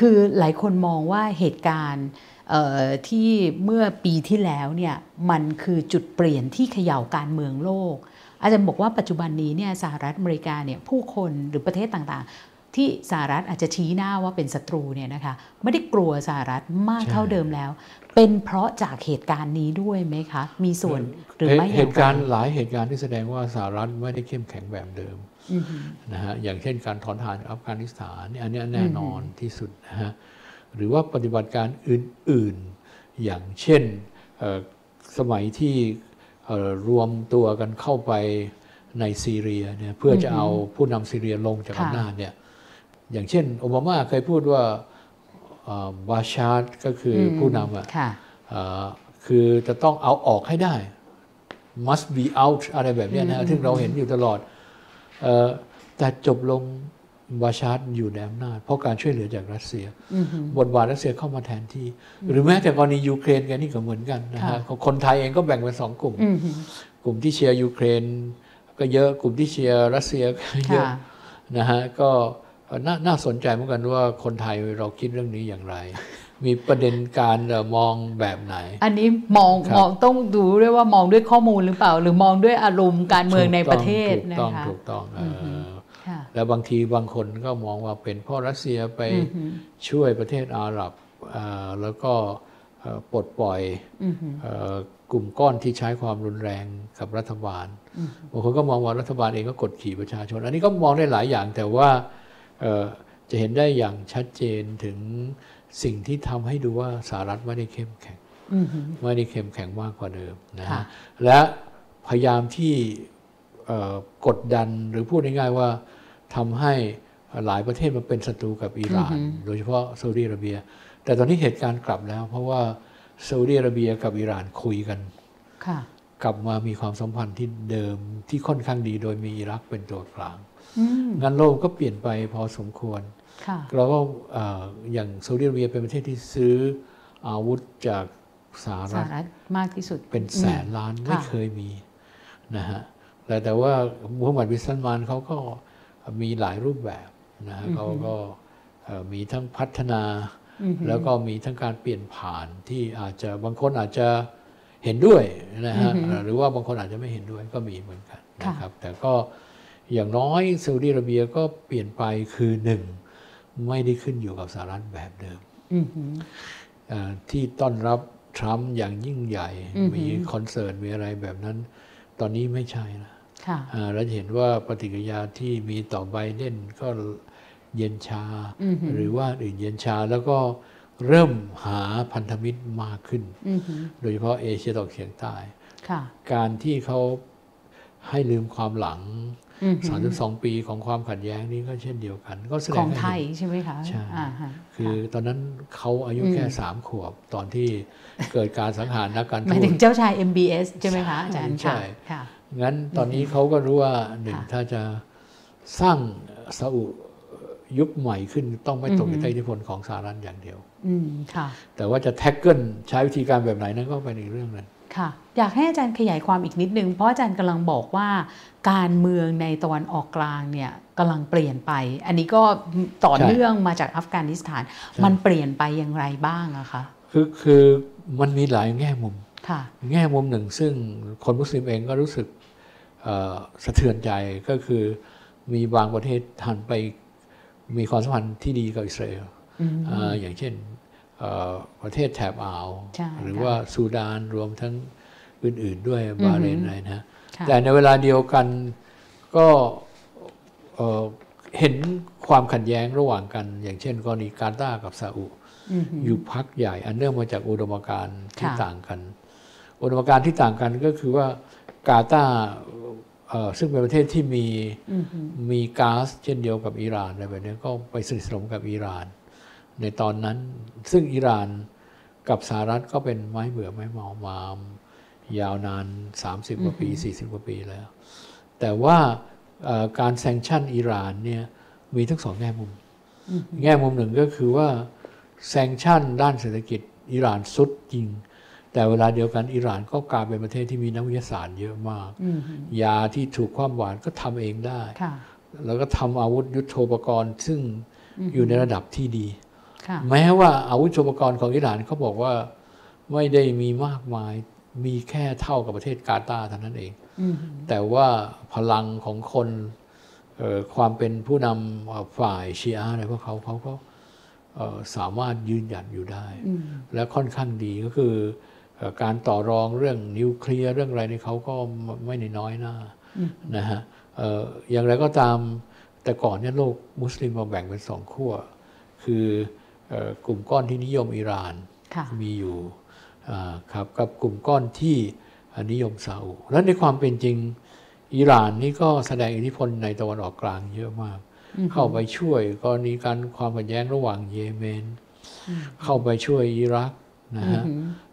คือหลายคนมองว่าเหตุการณ์เอ่อที่เมื่อปีที่แล้วเนี่ยมันคือจุดเปลี่ยนที่เขย่าการเมืองโลก อาจารย์บอกว่าปัจจุบันนี้เนี่ยสหรัฐอเมริกาเนี่ยผู้คนหรือประเทศต่างๆ ที่สหรัฐอาจจะชี้หน้าว่าเป็นศัตรูเนี่ยนะคะไม่ได้กลัวสหรัฐมากเท่าเดิมแล้ว เป็นเพราะจากเหตุการณ์นี้ด้วยไหมคะ มีส่วนหรือไม่เหอย่งตุไรการณ์หลายเหตุการณ์ที่แสดงว่าสหรัฐไม่ได้เข้มแข็งแบบเดิมอือฮึนะฮะอย่างเช่นการถอนทหารจากอัฟกานิสถานเนี่ยอันเนี้ยแน่นอนที่สุดนะฮะหรือว่าปฏิบัติการอื่นๆ อย่างเช่นเอ่อสมัยที่เอ่อรวมตัวกันเข้าไปในซีเรียเนี่ยเพื่อจะเอาผู้นำซีเรียลงจากค่ะอำนาจเนี่ย อย่างเช่นโอบามาเคยพูดว่าเอ่อบาชาร์ก็คืออผู้นำอะค่ะเอ่อคือจะต้องเอาออกให้ได้ must be out อะไรแบบเนี้ยนะฮะซึ่งเราเห็นอยู่ตลอดเอ่อแต่จบลงบาชาร์อยู่ในอำนาจเพราะการช่วยเหลือจากรัสเซียอือฮึบทบาทรัสเซียเข้ามาแทนที่ หรือแม้แต่กรณียูเครนกันนี่ก็เหมือนกันนะฮะค่ะคนไทยเองก็แบ่งเป็นสองกลุ่มอือฮึกลุ่มที่เชียร์ยูเครน ก็เยอะกลุ่มที่เชียร์รัสเซียก็เยอะค่ะนะฮะก็ นาน่าสนใจเหมือนกันว่าคนไทยเราคิดเรื่องนี้อย่างไร มีประเด็นการเอ่อมองแบบไหน อันนี้มองครับมองต้องดูด้วยว่ามองด้วยข้อมูลหรือเปล่า หรือมองด้วยอารมณ์การเมืองในประเทศถูกนะต้องคะถูกต้องเอ่ออค่ะแล้วบางทีบางคนก็มองว่าเป็นเพราะรัสเซียไปอือฮึช่วยประเทศอาหรับเอ่อแล้วก็เอ่อปลดปล่อยอือฮึเอ่อกลุ่มก้อนที่ใช้ความรุนแรงกับรัฐบาลบางคนก็มองว่ารัฐบาลเองก็กดขี่ประชาชน อันนี้ก็มองได้หลายอย่างแต่ว่าเอ่อ จะเห็นได้อย่างชัดเจนถึงสิ่งที่ทำให้ดูว่าสหรัฐไม่ได้เข้มแข็งอือฮึไม่ได้เข้มแข็งมากกว่าเดิมนะค่ะฮะและพยายามที่เอ่อกดดันหรือพูดง่ายๆว่าทำให้หลายประเทศมาเป็นศัตรูกับอิหร่าน โดยเฉพาะซาอุดิอาระเบีย แต่ตอนนี้เหตุการณ์กลับแล้ว เพราะว่าซาอุดิอาระเบียกับอิหร่านคุยกันค่ะกลับมามีความสัมพันธ์ที่เดิมที่ค่อนข้างดีโดยมีอิรักเป็นตัวกลางอืม งานโลกก็เปลี่ยนไปพอสมควรค่ะเราก็เอ่ออย่างซาอุดิอาระเบียเป็นประเทศที่ซื้ออาวุธจากสหสรัหฐรัฐมากที่สุดเป็นแสนล้านไม่ค่ะเคยมีนะฮะแต่แต่ว่ามูฮัมหมัดบินซัลมานเขาก็มีหลายรูปแบบนะฮะเขาก็เอ่อมีทั้งพัฒนาอือฮึแล้วก็มีทั้งการเปลี่ยนผ่านที่อาจจะบางคนอาจจะเห็นด้วยนะฮะอือฮึหรือว่าบางคนอาจจะไม่เห็นด้วยก็มีเหมือนกันค่ะนะครับ แต่ก็ อย่างน้อยซาอุดิอาระเบียก็เปลี่ยนไปคือหนึ่งไม่ได้ขึ้นอยู่กับสหรัฐแบบเดิมอือฮึเอ่อที่ต้อนรับทรัมป์อย่างยิ่งใหญ่อือหือมีคอนเสิร์ต มีอะไรแบบนั้น ตอนนี้ไม่ใช่ละค่ะอ่าเราจะเห็นว่าปฏิกิริยาที่มีต่อไบเดนก็เย็นชาอือหือหรือว่าอื่นเย็นชาแล้วก็เริ่มหาพันธมิตรมากขึ้นอือฮึโดยเฉพาะเอเชียตะวันออกเฉียงใต้ค่ะการที่เขาให้ลืมความหลังอือฮึ 32 ปีของความขัดแย้งนี้ก็เช่นเดียวกัน ก็แสดของงให้ไทเห็ยนใช่ไหมคะใช่อ่าฮะคือตอนนั้นเขาอายุอืมแค่สามขวบตอนที่เกิดการสังหารนักการหมายทูถึตงเจ้าชาย MBS ใช่ไหมคะอาจารย์ใช่ค่ะค่ะงั้นตอนนี้เขาก็รู้ว่าหนึ่งค่ะถ้าจะสร้างซาอุยุคใหม่ขึ้นต้องไม่ตกอืในอฮึใต้อิทธิพลของสหรัฐอย่างเดียวอืมค่ะแต่ว่าจะแท็กเกิลใช้วิธีการแบบไหนนั้นก็เป็นอีกเรื่องหนึง ค่ะ อยากให้อาจารย์ขยายความอีกนิดนึง เพราะอาจารย์กำลังบอกว่า การเมืองในตะวันออกกลางเนี่ยกำลังเปลี่ยนไป อันนี้ก็ต่อใช่เนื่องมาจากอัฟกานิสถาน มันเปลี่ยนไปอย่างไรบ้างอะคะคือคือมันมีหลายแง่มุมค่ะแง่มุมหนึ่งซึ่งคนมุสลิมเองก็รู้สึกเอ่อสะเทือนใจก็คือมีบางประเทศหันไปมีความสัมพันธ์ที่ดีกับอิสราเอลอืมอ่าอย่างเช่นเอ่อ ประเทศแถบอ่าวใช่หรือค่ะว่าซูดานรวมทั้งอื่น ๆ ด้วยบาเรนอะไรนะค่ะแต่ในเวลาเดียวกันก็เอ่อเห็นความขัดแย้งระหว่างกัน อย่างเช่น กรณีกาตาร์กับซาอุอืมอยู่พักใหญ่ อันเนื่องมาจากอุดมการณ์ที่ค่ะต่างกัน อุดมการณ์ที่ต่างกันก็คือว่ากาตาร์เอ่อซึ่งเป็นประเทศที่มีอืมมีก๊าซเช่นเดียวกับอิหร่านอะไรแบบนี้ก็ไปสนิทสนมกับอิหร่าน ในตอนนั้น ซึ่งอิหร่านกับสหรัฐก็เป็นไม้เบื่อไม้เมามายาวนาน 30 กว่าปี 40 กว่าปีแล้ว แต่ว่าเอ่อการแซงชั่นอิหร่านเนี่ยมีทั้งสองแง่มุม แง่มุมหนึ่งก็คือว่าแซงชั่นด้านเศรษฐกิจอิหร่านสุดจริง แต่เวลาเดียวกันอิหร่านก็กลายเป็นประเทศที่มีนักวิทยาศาสตร์เยอะมากอืมยาที่ถูกความหวานก็ทำเองได้ค่ะแล้วก็ทำอาวุธยุโทโธปกรณ์ ซึ่งอยู่ในระดับที่ดีค่ะ แม้ว่าอาวุธยุทโธปกรณ์ของอิหร่านเขาบอกว่าไม่ได้มีมากมายมีแค่เท่ากับประเทศกาตาร์เท่านั้นเองอืมแต่ว่าพลังของคนเอ่อความเป็นผู้นำเอ่อฝ่ายชีอะห์อะไรพวกเขาเขาก็เอ่อสามารถยืนหยัดอยู่ได้อืมและค่อนข้างดีก็คือเอ่อการต่อรองเรื่องนิวเคลียร์เรื่องอะไรนี่เขาก็ไม่ได้น้อยหน้านะฮะเอ่ออย่างไรก็ตามแต่ก่อนเนี่ยโลกมุสลิมมาแบ่งเป็นสองขั้วคือเอ่อ กลุ่มก้อนที่นิยมอิหร่านค่ะมีอยู่อ่าครับกับกลุ่มก้อนที่นิยมซาอุและในความเป็นจริงอิหร่านนี่ก็แสดงอิทธิพลในตะวันออกกลางเยอะมาก เข้าไปช่วยกรณีการความขัดแย้งระหว่างเยเมน เข้าไปช่วยอิรักนะฮะ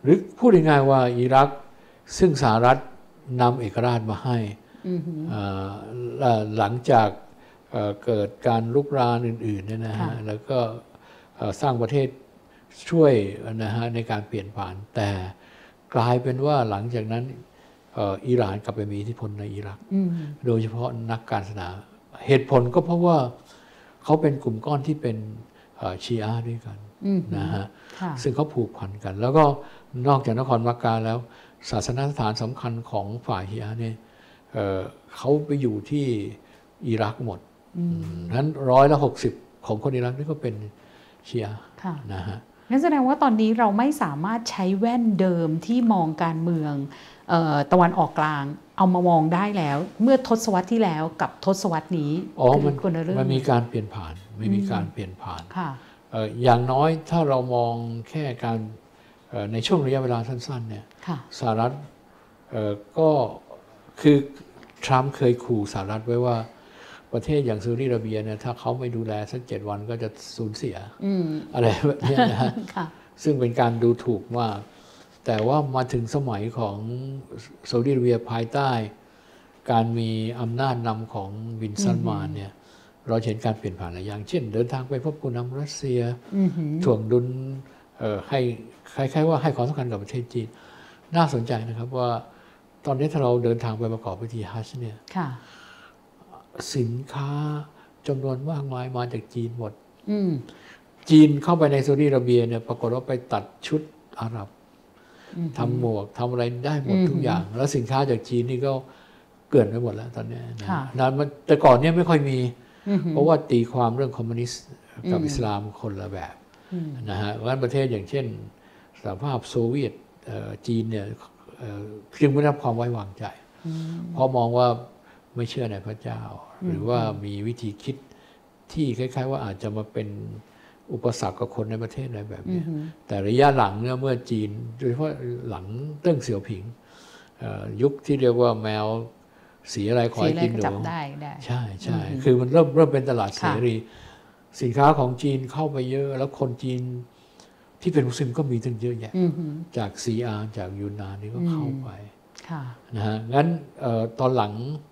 หรือพูดง่ายๆว่าอิรักซึ่งสหรัฐนำเอกราชมาให้อ่าและหลังจากเอ่อเกิดการลุกรานอื่นๆเนี่ยนะฮะค่ะแล้วก็เอ่อ สร้างประเทศช่วยนะฮะในการเปลี่ยนผ่าน แต่กลายเป็นว่าหลังจากนั้นเอ่ออิหร่านกลับไปมีอิทธิพลในอิรักอืมโดยเฉพาะนักการศาสนา เหตุผลก็เพราะว่าเขาเป็นกลุ่มก้อนที่เป็นเอ่อชีอะห์ด้วยกันอืมนะฮะค่ะซึ่งเขาผูกพันกัน แล้วก็นอกจากนครมักกะแล้ว ศาสนสถานสำคัญของฝ่ายชีอะห์เนี่ยเอ่อเขาไปอยู่ที่อิรักหมดนั้นร้อยละหกสิบของคนอิรักนี่ก็เป็น ชีอะห์ค่ะนะฮะงั้นแสดงว่าตอนนี้เราไม่สามารถใช้แว่นเดิมที่มองการเมืองเออตะวันออกกลางเอามามองได้แล้ว เมื่อทศวรรษที่แล้วกับทศวรรษนี้อ๋อคืมันคนละเรื่องมันมีการเปลี่ยนผ่านไม่มีการเปลี่ยนผ่านค่ะเอ่ออย่างน้อยถ้าเรามองแค่การเอ่อในช่วงระยะเวลาสั้นๆเนี่ยค่ะสหรัฐเอ่อก็คือทรัมป์เคยขู่สหรัฐไว้ว่า ประเทศอย่างซาอุดิอาระเบียเนี่ยถ้าเขาไม่ดูแลสักเจ็ดวันก็จะสูญเสียอืมอะไรแบบเนี้ยนะฮะค่ะซึ่งเป็นการดูถูกมาก แต่ว่ามาถึงสมัยของซาอุดิอาระเบียภายใต้ การมีอำนาจนำของบินซัลมานเนี่ยเราเห็นการเปลี่ยนผ่านหลายอย่าง เช่น เดินทางไปพบผู้นำรัสเซียอือหือถ่วงดุลเอ่อให้คล้ายๆว่าให้ความสำคัญกับประเทศจีน น่าสนใจนะครับว่าตอนนี้ถ้าเราเดินทางไปประกอบพิธีฮัจญ์เนี่ยค่ะ สินค้าจำนวนมากมายมาจากจีนหมดอืมจีนเข้าไปในซาอุดิอาระเบียเนี่ยปรากฏว่าไปตัดชุดอาหรับทำหมวกทำอะไรได้หมดทุกอย่าง แล้วสินค้าจากจีนนี่ก็เกลื่อนไปหมดแล้วตอนเนี้ยนะค่ะนานมันแต่ก่อนเนี่ยไม่ค่อยมีอือหือเพราะว่าตีความเรื่องคอมมิวนิสต์กับอิสลามคนละแบบนะฮะเพราะฉะนั้นประเทศอย่างเช่นสหภาพโซเวียตเอ่อจีนเนี่ยเอ่อจึงไม่ได้รับความไว้วางใจ เพราะมองว่าไม่เชื่อในพระเจ้า หรือว่ามีวิธีคิดที่คล้าย ๆ ว่าอาจจะมาเป็นอุปสรรคกับคนในประเทศอะไรแบบเนี้ยแต่ระยะหลังเนี่ยเมื่อจีนโดยเฉพาะหลังเติ้งเสี่ยวผิงเอ่อยุคที่เรียกว่าแมวสีอะไรขอสีให้อะไรกินหก็นูจับได้ได้ใช่ใช่คือมันเริ่มเริ่มเป็นตลาดเสค่ะรี สินค้าของจีนเข้าไปเยอะ แล้วคนจีนที่เป็นมุสลิมก็มีตั้งเยอะแยะอือหือจากซีอาร์จากยูนนานนี่ก็เข้าไปค่ะนะฮะงั้นเอ่อตอนหลังเอ่อ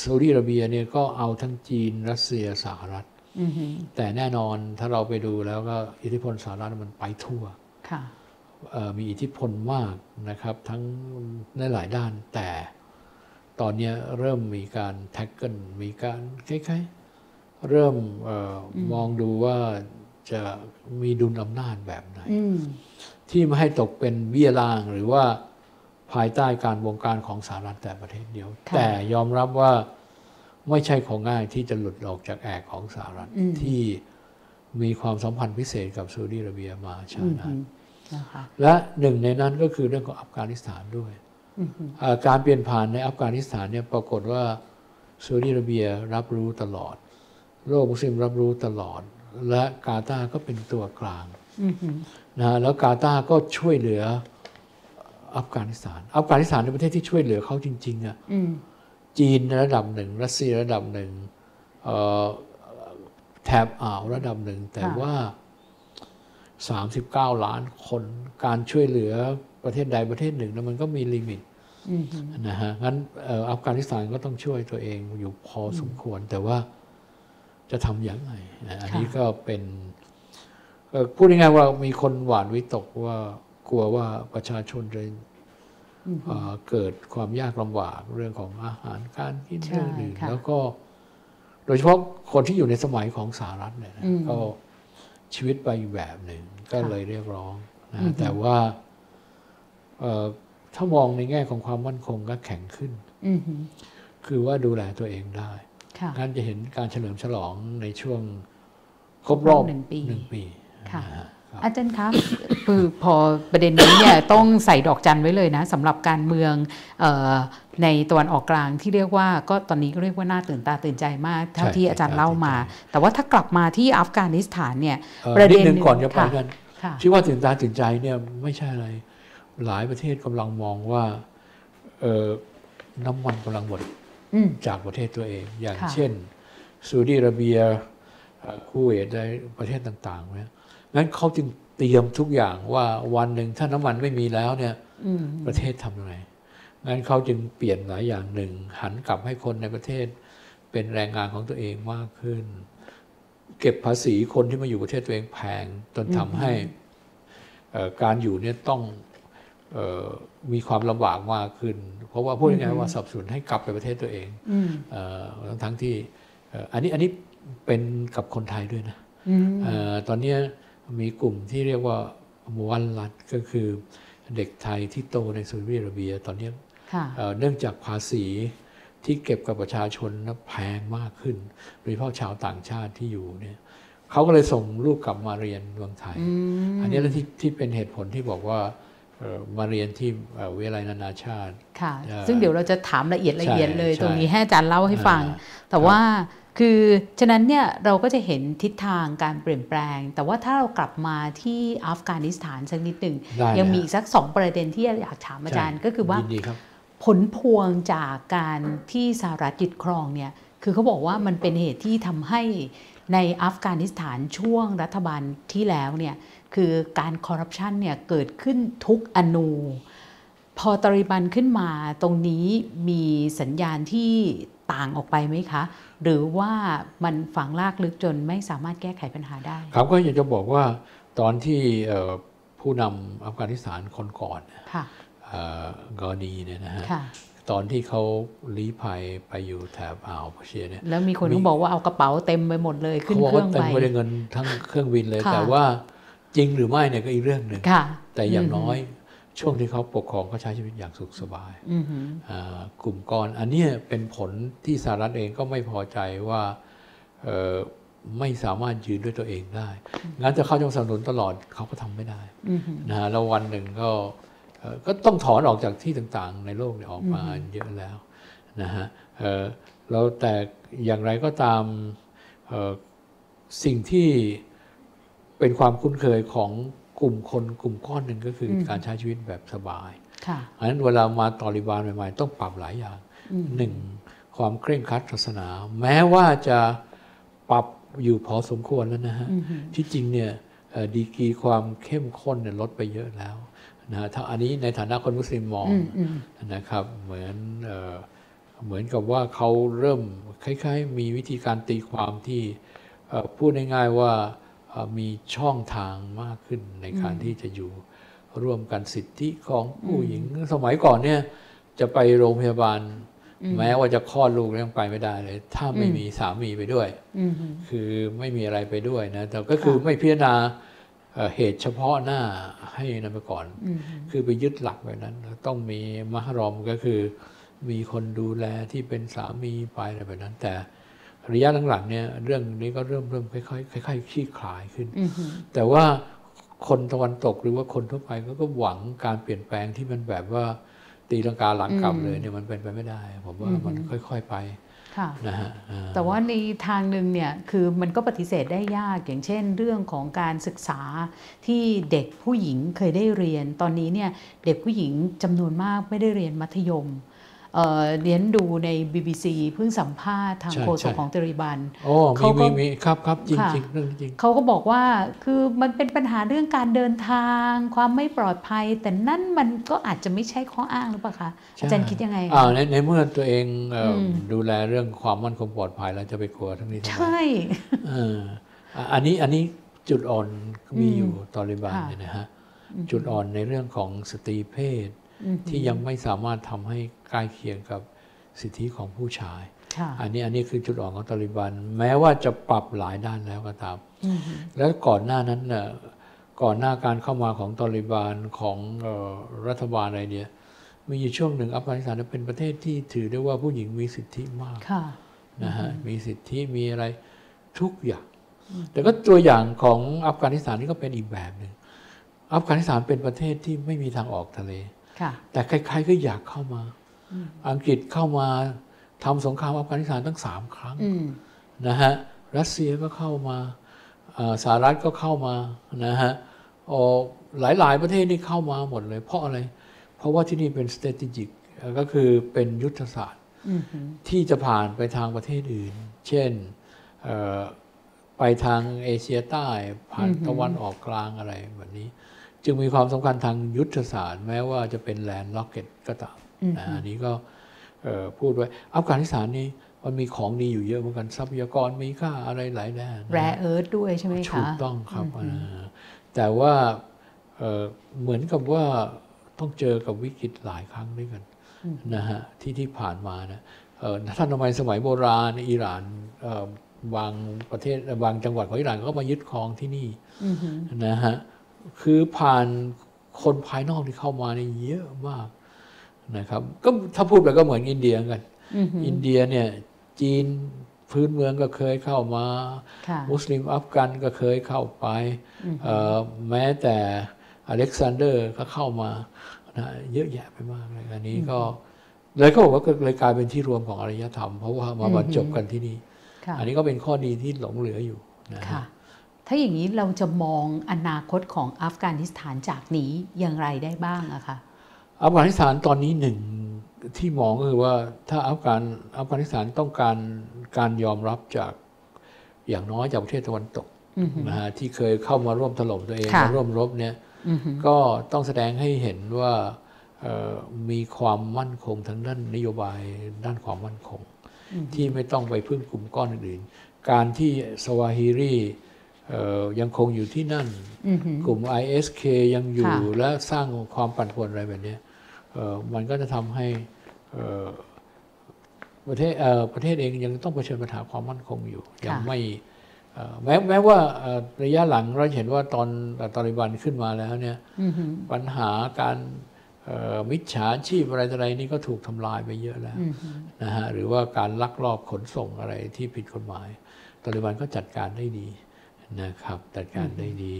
ซาอุดิอาระเบียเนี่ยก็เอาทั้งจีนรัสเซียสหรัฐอือหือแต่แน่นอนถ้าเราไปดูแล้วก็อิทธิพลสหรัฐมันไปทั่วค่ะพเอ่อมีอิทธิพลมากนะครับ ทั้งในหลายด้านแต่ตอนเนี้ยเริ่มมีการแท็กเกิลมีการคล้ายๆเริ่มเอออมองดูว่าจะมีดุลอำนาจแบบไหนอืมที่ไม่ให้ตกเป็นเบี้ยล่างหรือว่า ภายใต้การบงการของสหรัฐแต่ประเทศเดียวค่ะแต่ยอมรับว่าไม่ใช่ของง่ายที่จะหลุดออกจากแอกของสหรัฐอืมที่มีความสัมพันธ์พิเศษกับซาอุดิอาระเบียมาช้าอืมนานนะคะและหนึ่งในนั้นก็คือเรื่องของอัฟกานิสถานด้วยอืมเอ่อการเปลี่ยนผ่านในอัฟกานิสถานเนี่ยปรากฏว่าซาอุดิอาระเบียรับรู้ตลอด โลกมุสลิมรับรู้ตลอด และกาตาร์ก็เป็นตัวกลางอืมนะฮะแล้วกาตาร์ก็ช่วยเหลือ อัฟกานิสถาน อัฟกานิสถานเป็นประเทศที่ช่วยเหลือเขาจริงๆอะอืมจีนระดับหนึ่งรัสเซียระดับหนึ่งเอ่อแถบอ่าวระดับหนึ่ง แต่ว่า 39 ล้านคนการช่วยเหลือประเทศใดประเทศหนึ่งนะมันก็มี limit อืมนะฮะงั้นเอ่ออัฟกานิสถานก็ต้องช่วยตัวเองอยู่พอสมควร แต่ว่าจะทำอย่างไรนะอันนี้ก็เป็นเอ่อพูดง่ายๆว่ามีคนหวาดวิตกว่าก ลัวว่าประชาชนจะเอ่อเกิดความยากลำบากเรื่องของอาหารการกินใช่เรื่องอื่นค่ะแล้วก็ โดยเฉพาะคนที่อยู่ในสมัยของสหรัฐเนี่ยนะอืมก็ชีวิตไปอีกแบบหนึ่งก็ค่ะเลยเรียกร้องนะอือฮึแต่ว่าเอ่อถ้ามองในแง่ของความมั่นคงก็แข็งขึ้นอืมคือว่าดูแลตัวเองได้ค่ะงั้นจะเห็นการเฉลิมฉลองในช่วงครบรอบหนึ่งปี หนึ่งปีค่ะนฮครับอาจารย์ครับคือพอประเด็นนี้เนี่ยต้องใส่ดอกจันไว้เลยนะสำหรับการเมืองเออในตะวันออกกลางที่เรียกว่าก็ตอนนี้ก็เรียกว่าน่าตื่นตาตื่นใจมากเท่าใช่ที่อาจารย์เล่ามาตื่นตาตื่นใจแต่ว่าถ้ากลับมาที่อัฟกานิสถานเนี่ยเอ่อประนิเด็ดนหนึ่งก่อนจะไปค่ะกันค่ะที่ว่าตื่นตาตื่นใจเนี่ยไม่ใช่อะไร หลายประเทศกำลังมองว่าเอ่อน้ำมันกำลังหมดอืมจากประเทศตัวเอง อย่างค่ะเช่นซาอุดิอาระเบียเอ่อคูเวตในประเทศต่างๆเนี่ย งั้นเขาจึงเตรียมทุกอย่างว่าวันหนึ่งถ้าน้ำมันไม่มีแล้วเนี่ยอืมประเทศทำยังไงงั้นเขาจึงเปลี่ยนหลายอย่างหนึ่ง หันกลับให้คนในประเทศ เป็นแรงงานของตัวเองมากขึ้น เก็บภาษีคนที่มาอยู่ประเทศตัวเองแพงจนทำให้เอ่อการอยู่เนี่ยต้องเออมีความลำบากมากขึ้น เพราะว่าพูดง่ายๆว่าสนับสนุนให้กลับไปประเทศตัวเองอืมเอ่อทั้งทั้งที่เอ่ออันนี้อันนี้เป็นกับคนไทยด้วยนะอืมเอ่อตอนเนี้ย มีกลุ่มที่เรียกว่าวันรัฐก็คือเด็กไทยที่โตในซาอุดิอาระเบียตอนเนี้ยค่ะเอ่อเนื่องจากภาษีที่เก็บกับประชาชนนะแพงมากขึ้นโดยเฉพาะชาวต่างชาติที่อยู่เนี่ยเขาก็เลยส่งลูกกลับมาเรียนเมืองไทยอืมอันนี้แหละที่ที่เป็นเหตุผลที่บอกว่าเอ่อมาเรียนที่เอ่อวิทยาลัยนานาชาติค่ะเอ่อซึ่งเดี๋ยวเราจะถามละเอียดละเอียดเลยใช่ตรงนี้ให้อาจารย์เล่าให้ฟังอ่าแต่ว่า คือฉะนั้นเนี่ยเราก็จะเห็นทิศทางการเปลี่ยนแปลง แต่ว่าถ้าเรากลับมาที่อัฟกานิสถานสักนิดหนึ่งได้ยังเลยมีอีกสักสองประเด็นที่อยากถามอาจารย์ใช่ก็คือว่ายินดีครับผลพวงจากการที่สหรัฐยึดครองเนี่ยคือเขาบอกว่ามันเป็นเหตุที่ทำให้ในอัฟกานิสถานช่วงรัฐบาลที่แล้วเนี่ยคือการคอร์รัปชันเนี่ยเกิดขึ้นทุกอนูพอตาลิบันขึ้นมาตรงนี้มีสัญญาณที่ ต่างออกไปไหมคะ หรือว่ามันฝังลากลึกจนไม่สามารถแก้ไขปัญหาได้ ครับก็อยากจะบอกว่าตอนที่เอ่อผู้นำอัฟกานิสถานคนก่อนค่ะเอ่อกอนีเนี่ยนะฮะค่ะตอนที่เขาลี้ภัยไปอยู่แถบอ่าวเปอร์เซียเนี่ยแล้วมีคนก็บอกว่าเอากระเป๋าเต็มไปหมดเลยขึ้นเขาบอกเครื่ว่าองเต็มไปไปด้วยเงินทั้งเครื่องบินเลยค่ะแต่ว่าจริงหรือไม่เนี่ยก็อีกเรื่องหนึ่งค่ะแต่อย่างมน้อย ช่วงที่เขาปกครองก็ใช้ชีวิตอย่างสุขสบายอือหืออ่ากลุ่มก้อนอันเนี้ยเป็นผลที่สหรัฐเองก็ไม่พอใจว่าเอ่อไม่สามารถยืนด้วยตัวเองได้ งั้นจะเข้าจงสนับสนุนตลอดเขาก็ทำไม่ได้อือหือนะฮะแล้ววันหนึ่งก็เอ่อก็ต้องถอนออกจากที่ต่างๆ ในโลกเนี่ยออกมาอืมเยอะแล้วนะฮะเอ่อแล้วแต่อย่างไรก็ตามเอ่อสิ่งที่เป็นความคุ้นเคยของ กลุ่มคนกลุ่มก้อนหนึ่งก็คืออการใช้ชีวิตแบบสบายค่ะอันนั้นเวลามาตอริบานใหม่ๆ ต้องปรับหลายอย่างอืมหนึ่งความเคร่งครัดศาสนา แม้ว่าจะปรับอยู่พอสมควรแล้วนะฮะอือหือที่จริงเนี่ยเอ่อดีกรีความเข้มข้นเนี่ยลดไปเยอะแล้วนะฮะถ้าอันนี้ในฐานะคนมุสลิมมองอืมอืมนะครับเหมือนเอ่อเหมือนกับว่าเขาเริ่มคล้ายๆ มีวิธีการตีความที่เอ่อพูดง่ายๆว่าเอ่อ มีช่องทางมากขึ้นในการที่จะอยู่ร่วมกันสิทธิของผู้หญิง สมัยก่อนเนี่ยจะไปโรงพยาบาล แม้ว่าจะคลอดลูกแล้วยังไปไม่ได้เลย ถ้าไม่มีสามีไปด้วยอืมคือไม่มีอะไรไปด้วยนะ แต่ก็คือไม่พิจารณาเอ่อเหตุเฉพาะหน้าให้นั่นไปก่อนอืมคือไปยึดหลักแบบนั้น ต้องมีมหรอมก็คือ มีคนดูแลที่เป็นสามีไปอะไรแบบนั้น แต่ ระยะหลังๆเนี่ยเรื่องนี้ก็เริ่มเริ่มค่อยๆค่อยๆคลี่คลายขึ้นอืมแต่ว่าคนตะวันตกหรือว่าคนทั่วไปก็ก็หวังการเปลี่ยนแปลงที่มันแบบว่าตีลังกาหลังกลับเลยเนี่ยมันเป็นไปไม่ได้ ผมว่ามันค่อย ๆไปค่ะนะฮะอ่าแต่ว่าในทางหนึ่งเนี่ยคือมันก็ปฏิเสธได้ยากอย่างเช่น เรื่องของการศึกษาที่เด็กผู้หญิงเคยได้เรียน ตอนนี้เนี่ยเด็กผู้หญิงจำนวนมากไม่ได้เรียนมัธยม เอ่อเรียนดูใน BBC เพิ่งสัมภาษณ์ทางใช่โฆษใช่กของเตริบันโอ้เขามีก็มีมีครับครับจริงค่ะจริงเรื่องจริงเขาก็บอกว่าคือมันเป็นปัญหาเรื่องการเดินทาง ความไม่ปลอดภัย แต่นั่นมันก็อาจจะไม่ใช่ข้ออ้างหรือเปล่าคะใช่อาจารย์คิดยังไงคะอ่าในในเมื่อตัวเองเอ่ออมดูแลเรื่องความมั่นคงปลอดภัยแล้วจะไปกลัวทั้งนี้ทำไมใช่เอออะอันนี้อันนี้จุดอ่อนมีอืมอยู่ตอริบานค่ะเนี่ยนะฮะจุดอ่อนในเรื่องของสตรีเพศอืมที่ยังไม่สามารถทำให้ ใกล้เคียงกับสิทธิของผู้ชายค่ะอันนี้อันนี้คือจุดอ่อนของตอริบัน แม้ว่าจะปรับหลายด้านแล้วก็ตามอืมแล้วก่อนหน้านั้นน่ะก่อนหน้าการเข้ามาของตอริบานของเอ่อรัฐบาลอะไรเนี่ยมีอยู่ช่วงหนึ่งอัฟกานิสถานเป็นประเทศที่ถือได้ว่าผู้หญิงมีสิทธิมากค่ะนะฮะมีสิทธิมีอะไรทุกอย่าง แต่ก็ตัวอย่างของอัฟกานิสถานนี่ก็เป็นอีกแบบหนึ่งอัฟกานิสถานเป็นประเทศที่ไม่มีทางออกทะเลค่ะแต่ใครๆก็อยากเข้ามา อังกฤษเข้ามาทำสงครามอัฟกานิสถานตั้งสามครั้งอืมนะฮะรัสเซียก็เข้ามาอ่าสหรัฐก็เข้ามานะฮะโอ้หลายๆประเทศนี่เข้ามาหมดเลย เพราะอะไร เพราะว่าที่นี่เป็น strategic เอ่อก็คือเป็นยุทธศาสตร์อืมที่จะผ่านไปทางประเทศอื่น เช่นเอ่อไปทางเอเชียใต้ ผ่านตะวันออกกลางอะไรแบบนี้ จึงมีความสำคัญทางยุทธศาสตร์ แม้ว่าจะเป็น landlocked ก็ตามนะ อันนี้ก็เอ่อพูดไว้อัฟกานิสถานนี่มันมีของดีอยู่เยอะเหมือนกันทรัพยากรมีค่าอะไรหลายด้านน rare earth ด้วยใช่ไหมคะ ถูกต้องครับอ่าแต่ว่าเอ่อเหมือนกับว่าต้องเจอกับวิกฤตหลายครั้งด้วยกันนะฮะที่ที่ผ่านมานะเอ่อท่านทำไมสมัยโบราณอิหร่านเอ่อบางประเทศบางจังหวัดของอิหร่านก็มายึดครองที่นี่อืมนะฮะคือผ่านคนภายนอกที่เข้ามาเนี่ยเยอะมาก นะครับ ก็ถ้าพูดไปก็เหมือนอินเดียกันอืมอินเดียเนี่ยจีนพื้นเมืองก็เคยเข้ามาค่ะมุสลิมอัฟกันก็เคยเข้าไปเอ่อแม้แต่อเล็กซานเดอร์ก็เข้ามานะเยอะแยะไปมากเลยอันนี้ก็เลยก็บอกว่าก็เลยกลายเป็นที่รวมของอารยธรรม เพราะว่ามาบรรจบกันที่นี่ค่ะอันนี้ก็เป็นข้อดีที่หลงเหลืออยู่นะฮะค่ะถ้าอย่างนี้เราจะมองอนาคตของอัฟกานิสถานจากนี้อย่างไรได้บ้างอะคะ อัฟกานิสถานตอนนี้หนึ่งที่มองก็คือว่าถ้าอัฟกานอัฟกานิสถานต้องการการยอมรับจากอย่างน้อยจากประเทศตะวันตกนะฮะที่เคยเข้ามาร่วมถล่มตัวเองค่ะมาร่วมรบเนี่ยอืมก็ต้องแสดงให้เห็นว่าเอ่อมีความมั่นคงทางด้านนโยบายด้านความมั่นคง ที่ไม่ต้องไปพึ่งกลุ่มก้อนอื่นๆการที่สวาฮิรีเอ่อยังคงอยู่ที่นั่นอืมกลุ่ม ISK ยังอยู่ค่ะและสร้างความปั่นป่วนอะไรแบบเนี้ยเอ่อ มันก็จะทำให้เอ่อประเทศเอ่อประเทศเองยังต้องเผชิญปัญหาความมั่นคงอยู่ยังไม่เอ่อแม้แม้ว่าเอ่อระยะหลังเราเห็นว่าตอนตอริบันขึ้นมาแล้วเนี่ยอืมปัญหาการเอ่อมิจฉาชีพอะไรต่ออะไรนี่ก็ถูกทำลายไปเยอะแล้วอืมนะฮะหรือว่าการลักลอบขนส่งอะไรที่ผิดกฎหมายตาลิบันก็จัดการได้ดีนะครับจัดการได้ดี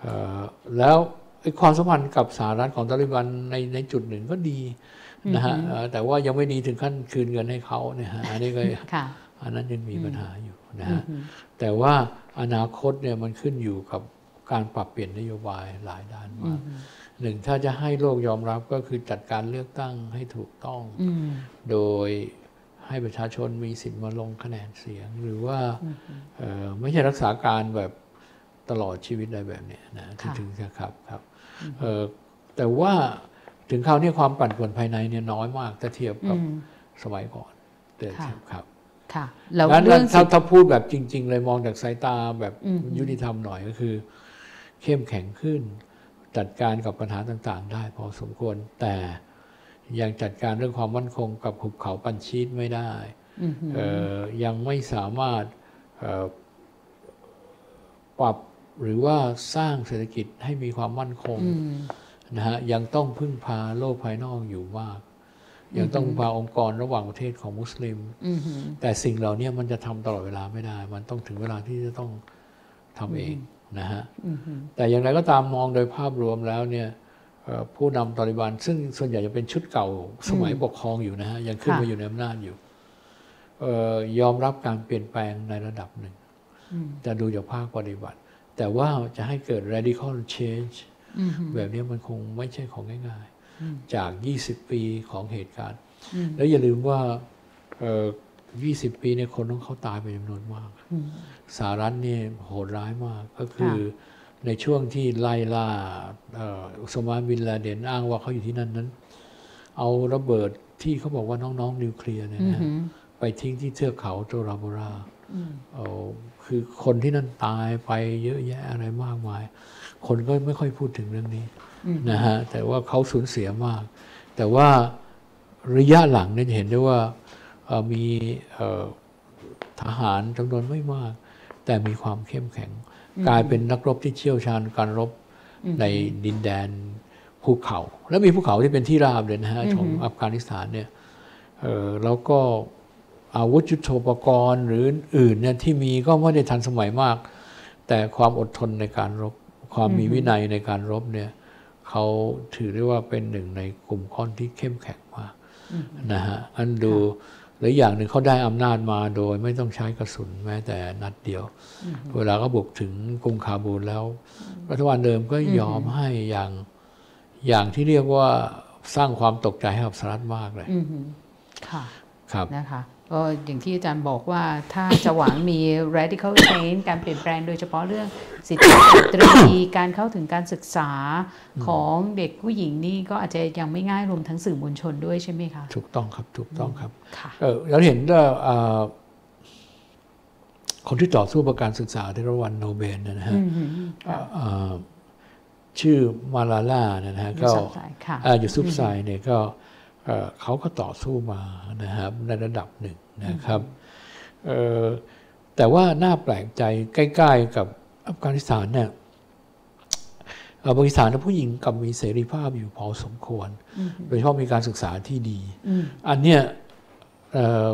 เอ่อแล้วไอ้ ความสัมพันธ์กับสหรัฐของตาลิบันในในจุดหนึ่งก็ดีนะฮะเอ่อแต่ว่ายังไม่ดีถึงขั้นคืนเงินให้เขาเนี่ยฮะอันนี้ก็ค่ะอันนั้นยังมีปัญหาอยู่นะฮะแต่ว่าอนาคตเนี่ยมันขึ้นอยู่กับการปรับเปลี่ยนนโยบายหลายด้านมากหนึ่งถ้าจะให้โลกยอมรับก็คือจัดการเลือกตั้งให้ถูกต้องอืมโดยให้ประชาชนมีสิทธิ์มาลงคะแนนเสียง หรือว่าเอ่อไม่ใช่รักษาการแบบ ตลอดชีวิตอะไรแบบเนี้ยนะถึงค่ะถึงจะครับครับเอ่อแต่ว่าถึงคราวนี้ความปั่นป่วนภายในเนี่ยน้อยมากถ้าเทียบกับอืมสมัยก่อนเดินค่ะครับค่ะแล้วงั้นเรื่องถ้าสิทธิถ้าพูดแบบจริง ๆ เลยมองจากสายตาแบบอืมยุติธรรมหน่อยก็คือ เข้มแข็งขึ้น จัดการกับปัญหาต่างๆ ได้พอสมควร แต่ยังจัดการเรื่องความมั่นคงกับหุบเขาปันชีตไม่ได้อืมเอ่อยังไม่สามารถเอ่อปรับ หรือว่าสร้างเศรษฐกิจให้มีความมั่นคงอืมนะฮะยังต้องพึ่งพาโลกภายนอกอยู่มาก ยังต้องพึ่งพาองค์กรระหว่างประเทศของมุสลิมอืมแต่สิ่งเหล่านี้มันจะทำตลอดเวลาไม่ได้ มันต้องถึงเวลาที่จะต้องทำเองนะฮะอืมแต่อย่างไรก็ตามมองโดยภาพรวมแล้วเนี่ยเอ่อผู้นำตาลิบัน ซึ่งส่วนใหญ่จะเป็นชุดเก่าสมัยปกครองอยู่นะฮะยังขึ้นมาอยู่ในอำนาจอยู่เอ่อยอมรับการเปลี่ยนแปลงในระดับหนึ่งอืมแต่ดูจากภาคปฏิบัติ แต่ว่าจะให้เกิด radical change อืมแบบนี้มันคงไม่ใช่ของง่ายอืมๆจาก 20 ปีของเหตุการณ์อืมแล้วอย่าลืมว่าเอ่อ20 ปีเนี่ยคนต้องเขาตายไปจำนวนมากอืมสหรัฐเนี่ยโหดร้ายมากก็คือในช่วงที่ไล่ล่าเอ่ออุสมาบินลาเดนอ้างว่าเขาอยู่ที่นั่นนั้น เอาระเบิดที่เขาบอกว่าน้องๆนิวเคลียร์เนี่ยอืนะมไปทิ้งที่เทือกเขาโตราโบราอืมเอา คือคนที่นั่นตายไปเยอะแยะอะไรมากมาย คนก็ไม่ค่อยพูดถึงเรื่องนี้อืมนะฮะแต่ว่าเขาสูญเสียมาก แต่ว่าระยะหลังเนี่ยจะเห็นได้ว่าเอ่อมีเอ่อทหารจำนวนไม่มาก แต่มีความเข้มแข็ง กลายเป็นนักรบที่เชี่ยวชาญการรบในดินแดนภูเขา แล้วมีภูเขาที่เป็นที่ราบเลยนะฮะของอัฟกานิสถานเนี่ยเอ่อแล้วก็ อาวุธยุทโธปกรณ์ หรืออื่นเนี่ยที่มีก็ไม่ได้ทันสมัยมาก แต่ความอดทนในการรบ ความมีวินัยในการรบเนี่ยเขาถือได้ว่าเป็นหนึ่งในกลุ่มก้อนที่เข้มแข็งมากนะฮะอันดูหรืออย่างหนึ่งเขาได้อำนาจมาโดยไม่ต้องใช้กระสุนแม้แต่นัดเดียว เวลาเขาบุกถึงกรุงคาบูลแล้ว รัฐบาลเดิมก็ยอมให้อย่างอย่างที่เรียกว่าสร้างความตกใจให้กับสหรัฐมากเลยอืมค่ะครับนะคะ ก็อย่างที่อาจารย์บอกว่าถ้าจะหวังมี radical change การเปลี่ยนแปลงโดยเฉพาะเรื่องสิทธิสตรีการเข้าถึงการศึกษาของเด็กผู้หญิงนี่ก็อาจจะยังไม่ง่ายรวมทั้งสื่อมวลชนด้วยใช่ไหมคะ ถูกต้องครับถูกต้องครับค่ะเออเราเห็นว่าเอ่อคนที่ต่อสู้ประการศึกษาที่รางวัลโนเบลเนยนะฮะอืมอืมค่ะเอ่อชื่อมาลาล่าเนี่ยนะฮะยูก็ซับไซค่ะอ่ายูซุปไซเนี่ยก็ เอ่อเขาก็ต่อสู้มานะครับในระดับหนึ่งนะครับเอ่อแต่ว่าน่าแปลกใจใกล้ ๆ กับอัฟกานิสถานเนี่ยเอ่อปากีสถานผู้หญิงกลับมีเสรีภาพอยู่พอสมควร โดยเฉพาะมีการศึกษาที่ดีอืมอันเนี้ยเอ่อ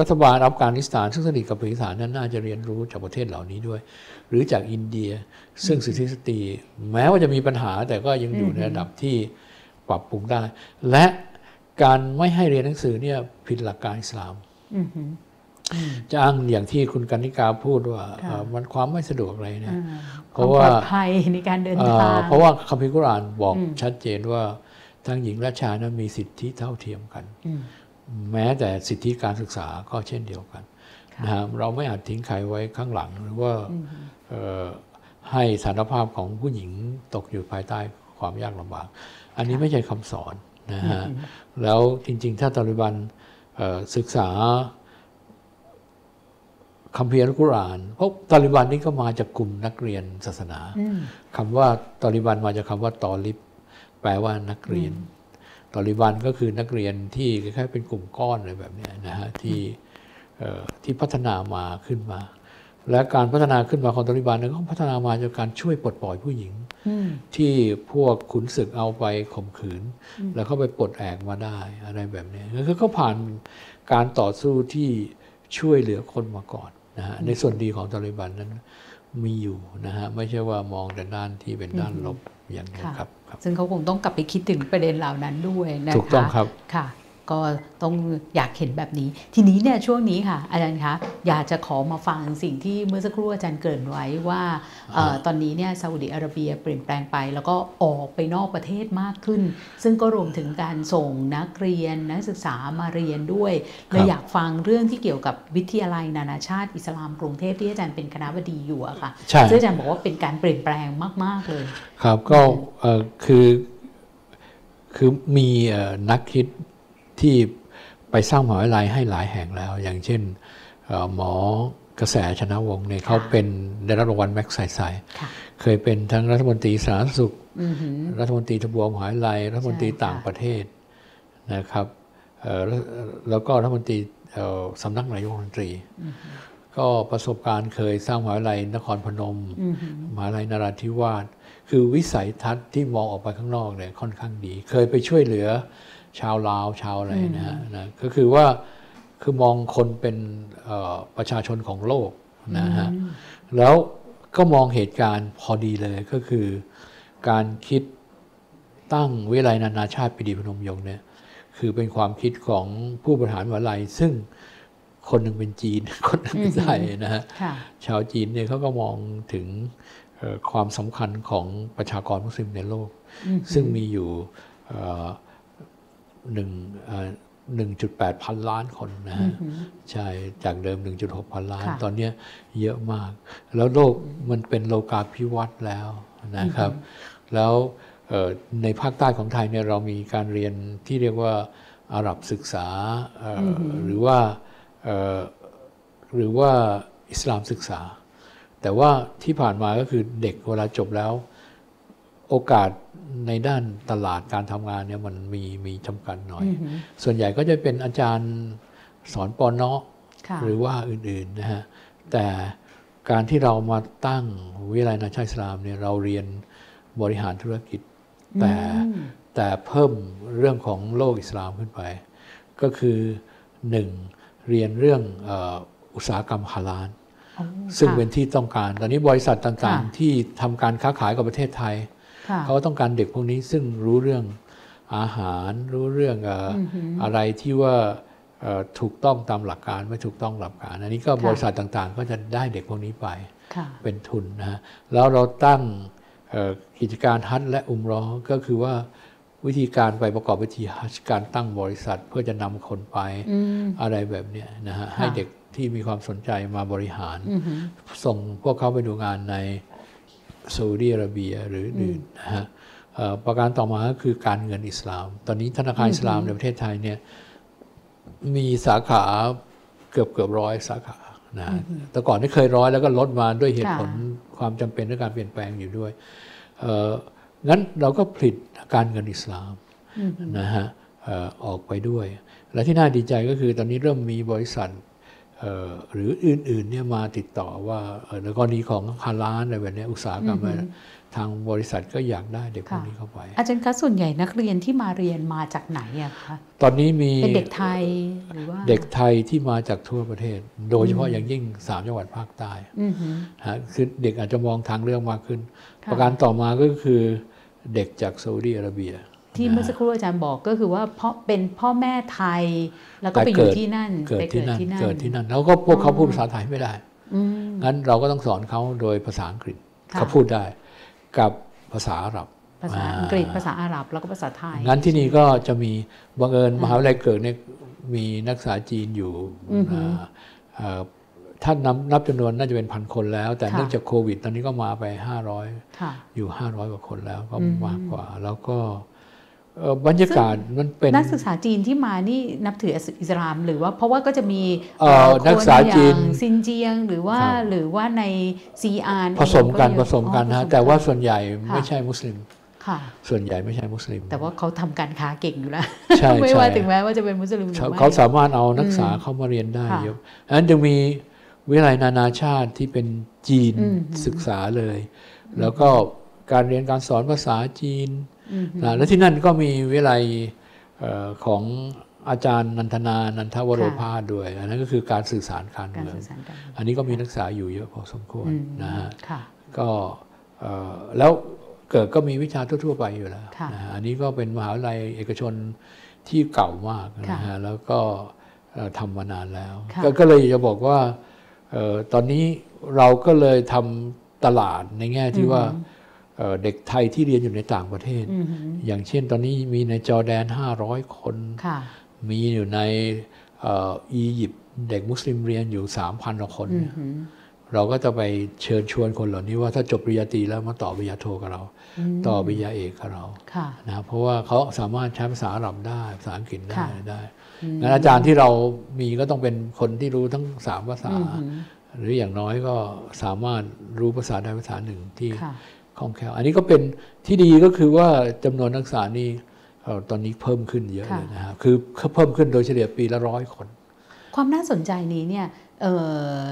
รัฐบาลอัฟกานิสถาน ซึ่งสนิทกับปากีสถานนั้นน่าจะเรียนรู้จากประเทศเหล่านี้ด้วย หรือจากอินเดีย ซึ่งสิทธิสตรี แม้ว่าจะมีปัญหาแต่ก็ยังอยู่ในระดับที่ปรับปรุงได้ และ การไม่ให้เรียนหนังสือเนี่ยผิดหลักการอิสลามอืมอืมจะอ้างอย่างที่คุณกันนิกาพูดว่าค่ะเอ่อมันความไม่สะดวกอะไรเนี่ยอ่าเพควาราะมว่าปลอดภัยในการเดินเอ่ทาองเพราะว่าคัมภีร์กุรอานบอกอืมชัดเจนว่าทั้งหญิงและชายนั้นมีสิทธิเท่าเทียมกันอืมแม้แต่สิทธิการศึกษาก็เช่นเดียวกันค่ะนะฮะเราไม่อาจทิ้งใครไว้ข้างหลัง หรือว่าอืมเอ่อให้สารภาพของผู้หญิงตกอยู่ภายใต้ความยากลำบาก อันนี้ไม่ใช่คำสอน นะฮะแล้วจริง ๆ ถ้าตาลิบันเอ่อศึกษาคัมภีร์อัลกุรอานเพราะตาลิบันนี่ก็มาจากกลุ่มนักเรียนศาสนาอืมคำว่าตอลิบันมาจากคำว่าตอลิบแปลว่านักเรียนตอลิบันก็คือนักเรียนที่คล้ายๆเป็นกลุ่มก้อนอะไรแบบเนี้ยนะฮะที่เอ่อที่พัฒนามาขึ้นมา และการพัฒนาขึ้นมาของตอลิบันนั้นก็พัฒนามาจากการช่วยปลดปล่อยผู้หญิงอืม ที่พวกขุนศึกเอาไปข่มขืน แล้วเขาไปปลดแอกมาได้อะไรแบบนี้คือเขาผ่านการต่อสู้ที่ช่วยเหลือคนมาก่อนนะฮะในส่วนดีของตอลิบันนั้นมีอยู่นะฮะไม่ใช่ว่ามองแต่ด้านที่เป็นด้านลบอย่างนี้ค่ะครับครับ ซึ่งเขาคงต้องกลับไปคิดถึงประเด็นเหล่านั้นด้วยนะคะถูกต้องครับค่ะ ก็ต้องอยากเห็นแบบนี้ ทีนี้เนี่ยช่วงนี้ค่ะ อาจารย์คะอยากจะขอมาฟังสิ่งที่เมื่อสักครู่อาจารย์เกริ่นไว้ว่าเออตอนนี้เนี่ยซาอุดิอาระเบียเปลี่ยนแปลงไป แล้วก็ออกไปนอกประเทศมากขึ้น ซึ่งก็รวมถึงการส่งนักเรียนนักศึกษามาเรียนด้วยเลยอยากฟังเรื่องที่เกี่ยวกับวิทยาลัยนานาชาติอิสลามกรุงเทพที่อาจารย์เป็นคณะบดีอยู่อะค่ะใช่ซึ่งอาจารย์บอกว่าเป็นการเปลี่ยนแปลงมาก ๆเลย ครับก็เอ่อคือคือมีเอ่อนักคิด ที่ไปสร้างมหาวิทยาลัยให้หลายแห่งแล้ว อย่างเช่นเอ่อหมอกระแสชนะวงศ์เนี่ยเขาเป็นได้รับรางวัลแม็กซ์ใสค่ะๆเคยเป็นทั้งรัฐมนตรีสาธารณสุขอือหือรัฐมนตรีทบวงมหาวิทยาลัย รัฐมนตรีใช่ค่ะต่างประเทศนะครับเอ่อแล้วแล้วก็รัฐมนตรีเอ่อสำนักนายกรัฐมนตรี ก็ประสบการณ์เคยสร้างมหาวิทยาลัยนครพนมอือหือมหาวิทยาลัยนราธิวาสคือวิสัยทัศน์ที่มองออกไปข้างนอกเนี่ยค่อนข้างดี เคยไปช่วยเหลือ ชาวลาวชาวอะไรนะฮะนะก็คือว่าคือมองคนเป็นเอ่อประชาชนของโลกนะฮะแล้วก็มองเหตุการณ์พอดีเลยก็คือ การคิดตั้งวิทยาลัยนานาชาติปรีดีพนมยงค์เนี่ยคือเป็นความคิดของผู้บริหารมหาวิทยาลัยซึ่งคนหนึ่งเป็นจีน คนหนึ่งเป็นไทยนะฮะค่ะชาวจีนเนี่ยเขาก็มองถึงเอ่อความสำคัญของประชากรมุสลิมในโลก ซึ่งมีอยู่เอ่อ หนึ่งหนึ่งจุดแปดพันล้านคนนะฮะใช่จากเดิม 1.6 พันล้านค่ะตอนเนี้ยเยอะมาก แล้วโลกมันเป็นโลกาภิวัตน์แล้วนะครับ แล้วเอ่อในภาคใต้ของไทยเนี่ยเรามีการเรียนที่เรียกว่าอาหรับศึกษาเอ่ออหรือว่าเอ่อหรือว่าอิสลามศึกษา แต่ว่าที่ผ่านมาก็คือเด็กเวลาจบแล้ว โอกาส ในด้านตลาดการทำงานเนี่ยมันมีมีจำกัดหน่อย ส่วนใหญ่ก็จะเป็นอาจารย์สอนปอนเนาะค่ะหรือว่าอื่นๆนะฮะแต่การที่เรามาตั้งวิทยาลัยนานาชาติอิสลามเนี่ยเราเรียนบริหารธุรกิจ แต่แต่เพิ่มเรื่องของโลกอิสลามขึ้นไป ก็คือหนึ่งเรียนเรื่องเอ่ออุตสาหกรรมฮาลาลอ๋อซึ่งค่ะเป็นที่ต้องการ ตอนนี้บริษัทต่างค่ะๆที่ทำการค้าขายกับประเทศไทยค่ะ เขาต้องการเด็กพวกนี้ซึ่งรู้เรื่องอาหารรู้เรื่องเอ่อออะไรที่ว่าเอ่อถูกต้องตามหลักการไม่ถูกต้องหลักการอันนี้ก็ค่ะบริษัทต่างๆ ก็จะได้เด็กพวกนี้ไปค่ะเป็นทุนนะฮะแล้วเราตั้งเอ่อกิจการฮัทและอุมเรอก็คือว่าวิธีการไปประกอบพิธีฮัจญ์การตั้งบริษัทเพื่อจะนำคนไปอะไรแบบเนี้ยนะฮะให้เด็กที่มีความสนใจมาบริหาร ส่งพวกเขาไปดูงานใน ซาอุดีอาระเบียหรืออื่นนะฮะเอ่อประการต่อมาก็คือการเงินอิสลาม ตอนนี้ธนาคารอิสลามในประเทศไทยเนี่ยมีสาขาเกือบเกือบร้อยสาขานะฮะแต่ก่อนที่เคยร้อยแล้วก็ลดมาด้วยเหตุผลความจำเป็นและการเปลี่ยนแปลงอยู่ด้วยเอ่องั้นเราก็ผลิตการเงินอิสลามนะฮะเอ่อออกไปด้วย และที่น่าดีใจก็คือตอนนี้เริ่มมีบริษัทเอ่อ หรืออื่นๆเนี่ยมาติดต่อว่าเอ่อในกรณีของฮาลานอะไรแบบเนี้ยอุตสาหกรรมอะไรทางบริษัทก็อยากได้เด็กพวกนี้เข้าไป อาจารย์คะส่วนใหญ่นักเรียนที่มาเรียนมาจากไหนอะคะตอนนี้มีเป็นเด็กไทยหรือว่าเด็กไทยที่มาจากทั่วประเทศ โดยเฉพาะอย่างยิ่งสามจังหวัดภาคใต้อือหือฮะคือเด็กอาจจะมองทางเรื่องมากขึ้นค่ะประการต่อมาก็คือเด็กจากซาอุดีอาระเบีย ที่เมื่อสักครู่อาจารย์บอกก็คือว่าเพราะเป็นพ่อแม่ไทย แล้วก็แต่ไปอเกิยู่ดที่นั่นเกิดไปที่นั่นที่นั่นเกิดที่นั่น แล้วก็พวกเขาพูดภาษาไทยไม่ได้อืมงั้นเราก็ต้องสอนเขาโดยภาษาอังกฤษค่ะเขาพูดได้ กับภาษาอาหรับภาษาอังกฤษภาษาอาหรับแล้วก็ภาษาไทย งั้นที่นี่ก็จะมีบังเอิญมหาวิทยาลัยเกิดเนี่ยมีนักศึกษาจีนอยู่อ่าเอ่อถ้านับนับจำนวนน่าจะเป็นพันคนแล้ว แต่ค่ะเนื่องจากโควิด ตอนนี้ก็มาไป 500ค่ะอยู่ 500 กว่าคนแล้วก็มากกว่า แล้วก็เอ่อ บรรยากาศมันเป็นนักศึกษาจีนที่มานี่นับถืออิสลาม หรือว่าเพราะว่าก็จะมีเอ่อนักศึกษาจีนคอย่างซินเจียงหรือว่าครับหรือว่าในซีอานผสมกันเองผเยอะสมกันอ๋อนะฮะผสแต่ว่ากันส่วนใหญ่ค่ะไม่ใช่มุสลิมค่ะส่วนใหญ่ไม่ใช่มุสลิม แต่ว่าเขาทำการค้าเก่งอยู่แล้วใช่ไม่ว่าใช่ถึงแม้ว่าจะเป็นมุสลิมหรือไม่เขาสามารถเอานักศึกษาเข้ามาเรียนได้ค่ะเยอะดังนั้นจึงมีวิทยาลัยนานาชาติที่เป็นจีนอืมศึกษาเลย แล้วก็การเรียนการสอนภาษาจีน นะและที่นั่นก็มีวิทยาลัยเอ่อของอาจารย์นันทนา นันทวโรพาสด้วย อันนั้นก็คือการสื่อสารการการเมืองสื่อสารกันอันนี้ก็มีนักศึกษาอยู่เยอะพอสมควรอืมนะฮะค่ะก็เอ่อแล้วเกิดก็มีวิชาทั่ว ๆ ไปอยู่แล้วค่ะนะฮะอันนี้ก็เป็นมหาวิทยาลัยเอกชนที่เก่ามากนะฮะแล้วก็เอ่อทำมานานแล้วค่ะก็ก็เลยจะบอกว่าเอ่อตอนนี้เราก็เลยทำตลาดในแง่ที่ว่า เอ่อเด็กไทยที่เรียนอยู่ในต่างประเทศอือหืออย่างเช่นตอนนี้มีในจอร์แดน 500 คนค่ะมีอยู่ในเอ่ออียิปต์เด็กมุสลิมเรียนอยู่ 3,000กว่าคนอืเนี่อยหือเราก็จะไปเชิญชวนคนเหล่านี้ว่าถ้าจบปริญญาตรีแล้วมาต่อปริญญาโทกับเรา ต่อปริญญาเอกกับเราค่ะนะเพราะว่าเขาสามารถใช้ภาษาอาหรับได้ภาษาอังกฤษได้ค่ะได้งั้นอาจารย์ที่เรามีก็ต้องเป็นคนที่รู้ทั้งสามภาษาอือหือหรืออย่างน้อยก็สามารถรู้ภาษาใดภาษาหนึ่งที่ ค่ะคล่องแคล่วอันนี้ก็เป็นที่ดีก็คือว่าจำนวนนักศึกษานี่เอ่อตอนนี้เพิ่มขึ้นเยอะค่ะเลยนะครับคือเพิ่มขึ้นโดยเฉลี่ยปีละร้อยคน ความน่าสนใจนี้เนี่ยเอ่อ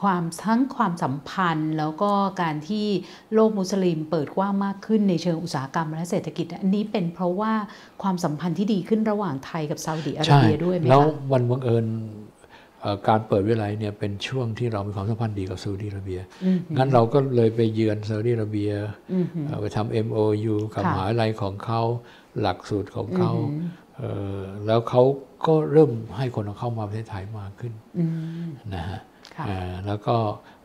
ความทั้งความสัมพันธ์ แล้วก็การที่โลกมุสลิมเปิดกว้างมากขึ้นในเชิงอุตสาหกรรมและเศรษฐกิจ อันนี้เป็นเพราะว่าความสัมพันธ์ที่ดีขึ้นระหว่างไทยกับซาอุดิอาระใช่เบียด้วยไหมแล้วคะวันบังเอิญเอ่อ การเปิดวิทยาลัยเนี่ยเป็นช่วงที่เรามีความสัมพันธ์ดีกับซาอุดิอาระเบียอืมงั้นเราก็เลยไปเยือนซาอุดิอาระเบียอืมเอ่อไปทำ MOU กับค่ะมหาวิทยาลัยของเขาหลักสูตรของเขาอืมเอ่อแล้วเขาก็เริ่มให้คนเข้ามาประเทศไทยมากขึ้นอืมนะฮะค่ะอ่าแล้วก็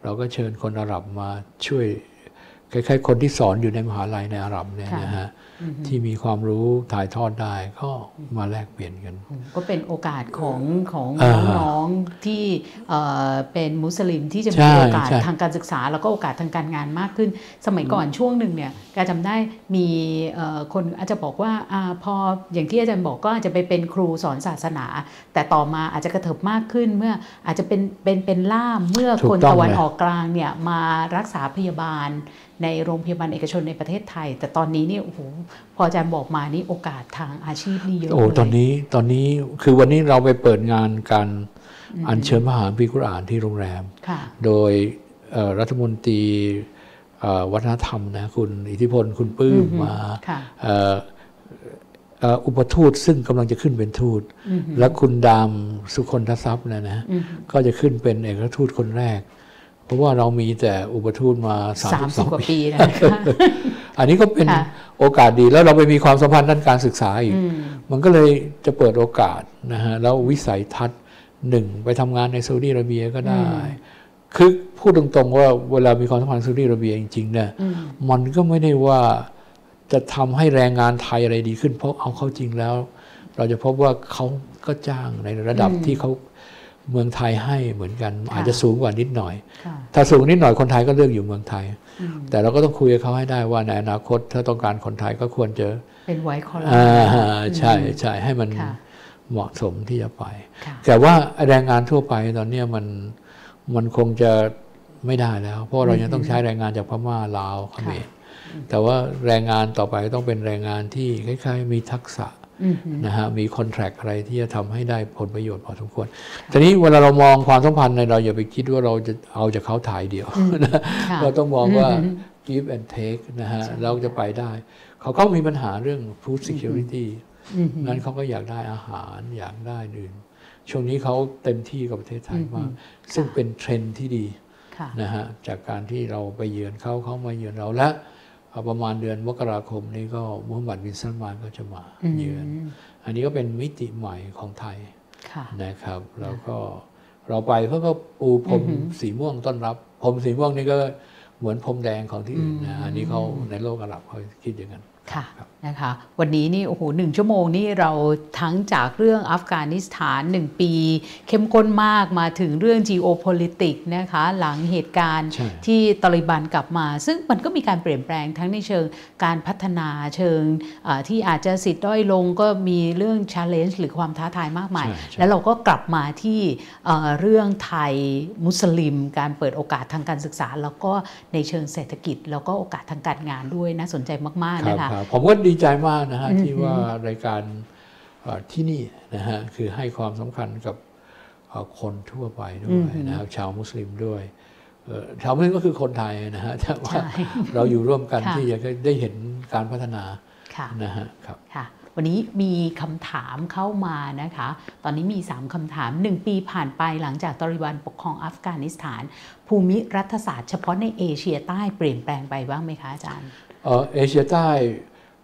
เราก็เชิญคนอาหรับมาช่วยคล้ายๆ คนที่สอนอยู่ในมหาลัยในอาหรับเนี่ยค่ะนะฮะอืม ที่มีความรู้ถ่ายทอดได้ก็มาแลกเปลี่ยนกัน ก็เป็นโอกาสของของอ่าน้องๆที่เอ่อเป็นมุสลิมที่จะใช่มีโอกาสใช่ทางการศึกษา แล้วก็โอกาสทางการงานมากขึ้น สมัยก่อนช่วงหนึ่งเนี่ยการจำได้มีเอ่อคนอาจจะบอกว่าอาพออย่างที่อาจารย์บอกก็อาจจะไปเป็นครูสอนศาสนา แต่ต่อมาอาจจะกระเถิบมากขึ้นเมื่ออาจจะเป็นเป็นเป็นล่ามเมื่อถูกคนต้องตะวันเลยออกกลางเนี่ยมารักษาพยาบาล ในโรงพยาบาลเอกชนในประเทศไทย แต่ตอนนี้เนี่ยโอ้โหพออาจารย์บอกมานี่โอกาสทางอาชีพนี่เยอะโอ้เลยตอนนี้ตอนนี้คือวันนี้เราไปเปิดงานการอัญเชิญพระมหาพิกุรอานที่โรงแรมค่ะโดยเอ่อรัฐมนตรีเอ่อวัฒนธรรมนะคุณอิทธิพลคุณปื้มอือฮึมาค่ะเอ่อเอ่ออุปทูตซึ่งกำลังจะขึ้นเป็นทูตอือฮึและคุณดามสุคนทรัพย์นะนะอืมก็จะขึ้นเป็นเอกอัครทูตคนแรกเพ ราะว่าเรามีแต่อุปทูตมาสามสิบกว่า32ปีปีนะคะอันนี้ก็เป็นค่ะโอกาสดีแล้วเราไปมีความสัมพันธ์ด้านการศึกษาอีกอืมมันก็เลยจะเปิดโอกาสนะฮะแล้ววิสัยทัศน์หนึ่งไปทำงานในซาอุดิอาระเบียก็ได้ คือพูดตรงๆว่าเวลามีความสัมพันธ์ซาอุดิอาระเบียจริงๆเนี่ยอืมมันก็ไม่ได้ว่าจะทำให้แรงงานไทยอะไรดีขึ้น เพราะเอาเข้าจริงแล้ว เราจะพบว่าเขาก็จ้างในระดับอืมที่เขา เมืองไทยให้เหมือนกันค่ะอาจจะสูงกว่านิดหน่อยค่ะถ้าสูงนิดหน่อยคนไทยก็เลือกอยู่เมืองไทยอืมแต่เราก็ต้องคุยกับเขาให้ได้ว่าในอนาคต ถ้าต้องการคนไทยก็ควรจะเป็นไว้คอลัมอ่าน์ใช่ใช่ให้มันค่ะเหมาะสมที่จะไปค่ะแต่ว่าแรงงานทั่วไปตอนเนี้ยมันมันคงจะไม่ได้แล้ว เพราะเรายังต้องใช้แรงงานจากพม่าลาวเขมรแต่ว่าแรงงานต่อไปต้องเป็นแรงงานที่คล้ายๆ มีทักษะอืม นะฮะมีคอนแทรคอะไรที่จะทำให้ได้ผลประโยชน์พอสมควรทีนี้เวลาเรามองความสัมพันธ์ในเราอย่าไปคิดว่าเราจะเอาจากเขาถ่ายเดียวนะค่ะเราต้องมองว่าอืม give and take นะฮะใช่เราจะไปได้ เขาก็มีปัญหาเรื่อง food security อืมนั้นเขาก็อยากได้อาหารอยากได้อื่นช่วงนี้เขาเต็มที่กับประเทศไทยมาก ซึ่งเป็นเทรนด์ที่ดีค่ะนะฮะจากการที่เราไปเยือนเขาเขามาเยือนเราและเอ่อ ประมาณเดือนมกราคมนี้ก็มุฮัมมัดบินซัลมานก็จะมาอืมเยือน อันนี้ก็เป็นมิติใหม่ของไทยค่ะนะครับ แล้วก็เราไปเขาก็ปูพรมอือหือสีม่วงต้อนรับพรมสีม่วงนี่ก็เหมือนพรมแดงของที่อื่นนะอืมอันนี้เขาในโลกอาหรับเขาคิดอย่างนั้นค่ะครับ นะคะวันนี้นี่โอ้โหหนึ่งชั่วโมงนี่เราทั้งจากเรื่องอัฟกานิสถานหนึ่งปี เข้มข้นมากมาถึงเรื่อง geopolitics นะคะหลังเหตุการณ์ใช่ที่ตาลิบันกลับมา ซึ่งมันก็มีการเปลี่ยนแปลงทั้งในเชิงการพัฒนาเชิงเอ่อที่อาจจะสิทธิ์ด้อยลงก็มีเรื่อง challenge หรือความท้าทายมากมายใช่ใช่แล้วเราก็กลับมาที่เอ่อเรื่องไทยมุสลิม การเปิดโอกาสทางการศึกษา แล้วก็ในเชิงเศรษฐกิจ แล้วก็โอกาสทางการงานด้วยน่าสนใจมากๆครับนะคะครับผมก็ดีใจมากนะฮะอือหือที่ว่ารายการเอ่อที่นี่นะฮะคือให้ความสำคัญกับเอ่อคนทั่วไปด้วยนะครับชาวมุสลิมด้วยเอ่อชาวมุสลิมก็คือคนไทยนะฮะแต่ว่าใช่เราอยู่ร่วมกันค่ะที่จะได้เห็นการพัฒนาค่ะนะฮะครับค่ะวันนี้มีคำถามเข้ามานะคะ ตอนนี้มี 3คำถาม 1 ปีผ่านไปหลังจากตาลิบันปกครองอัฟกานิสถาน ภูมิรัฐศาสตร์เฉพาะในเอเชียใต้เปลี่ยนแปลงไปบ้างไหมคะอาจารย์เอ่อเอเชียใต้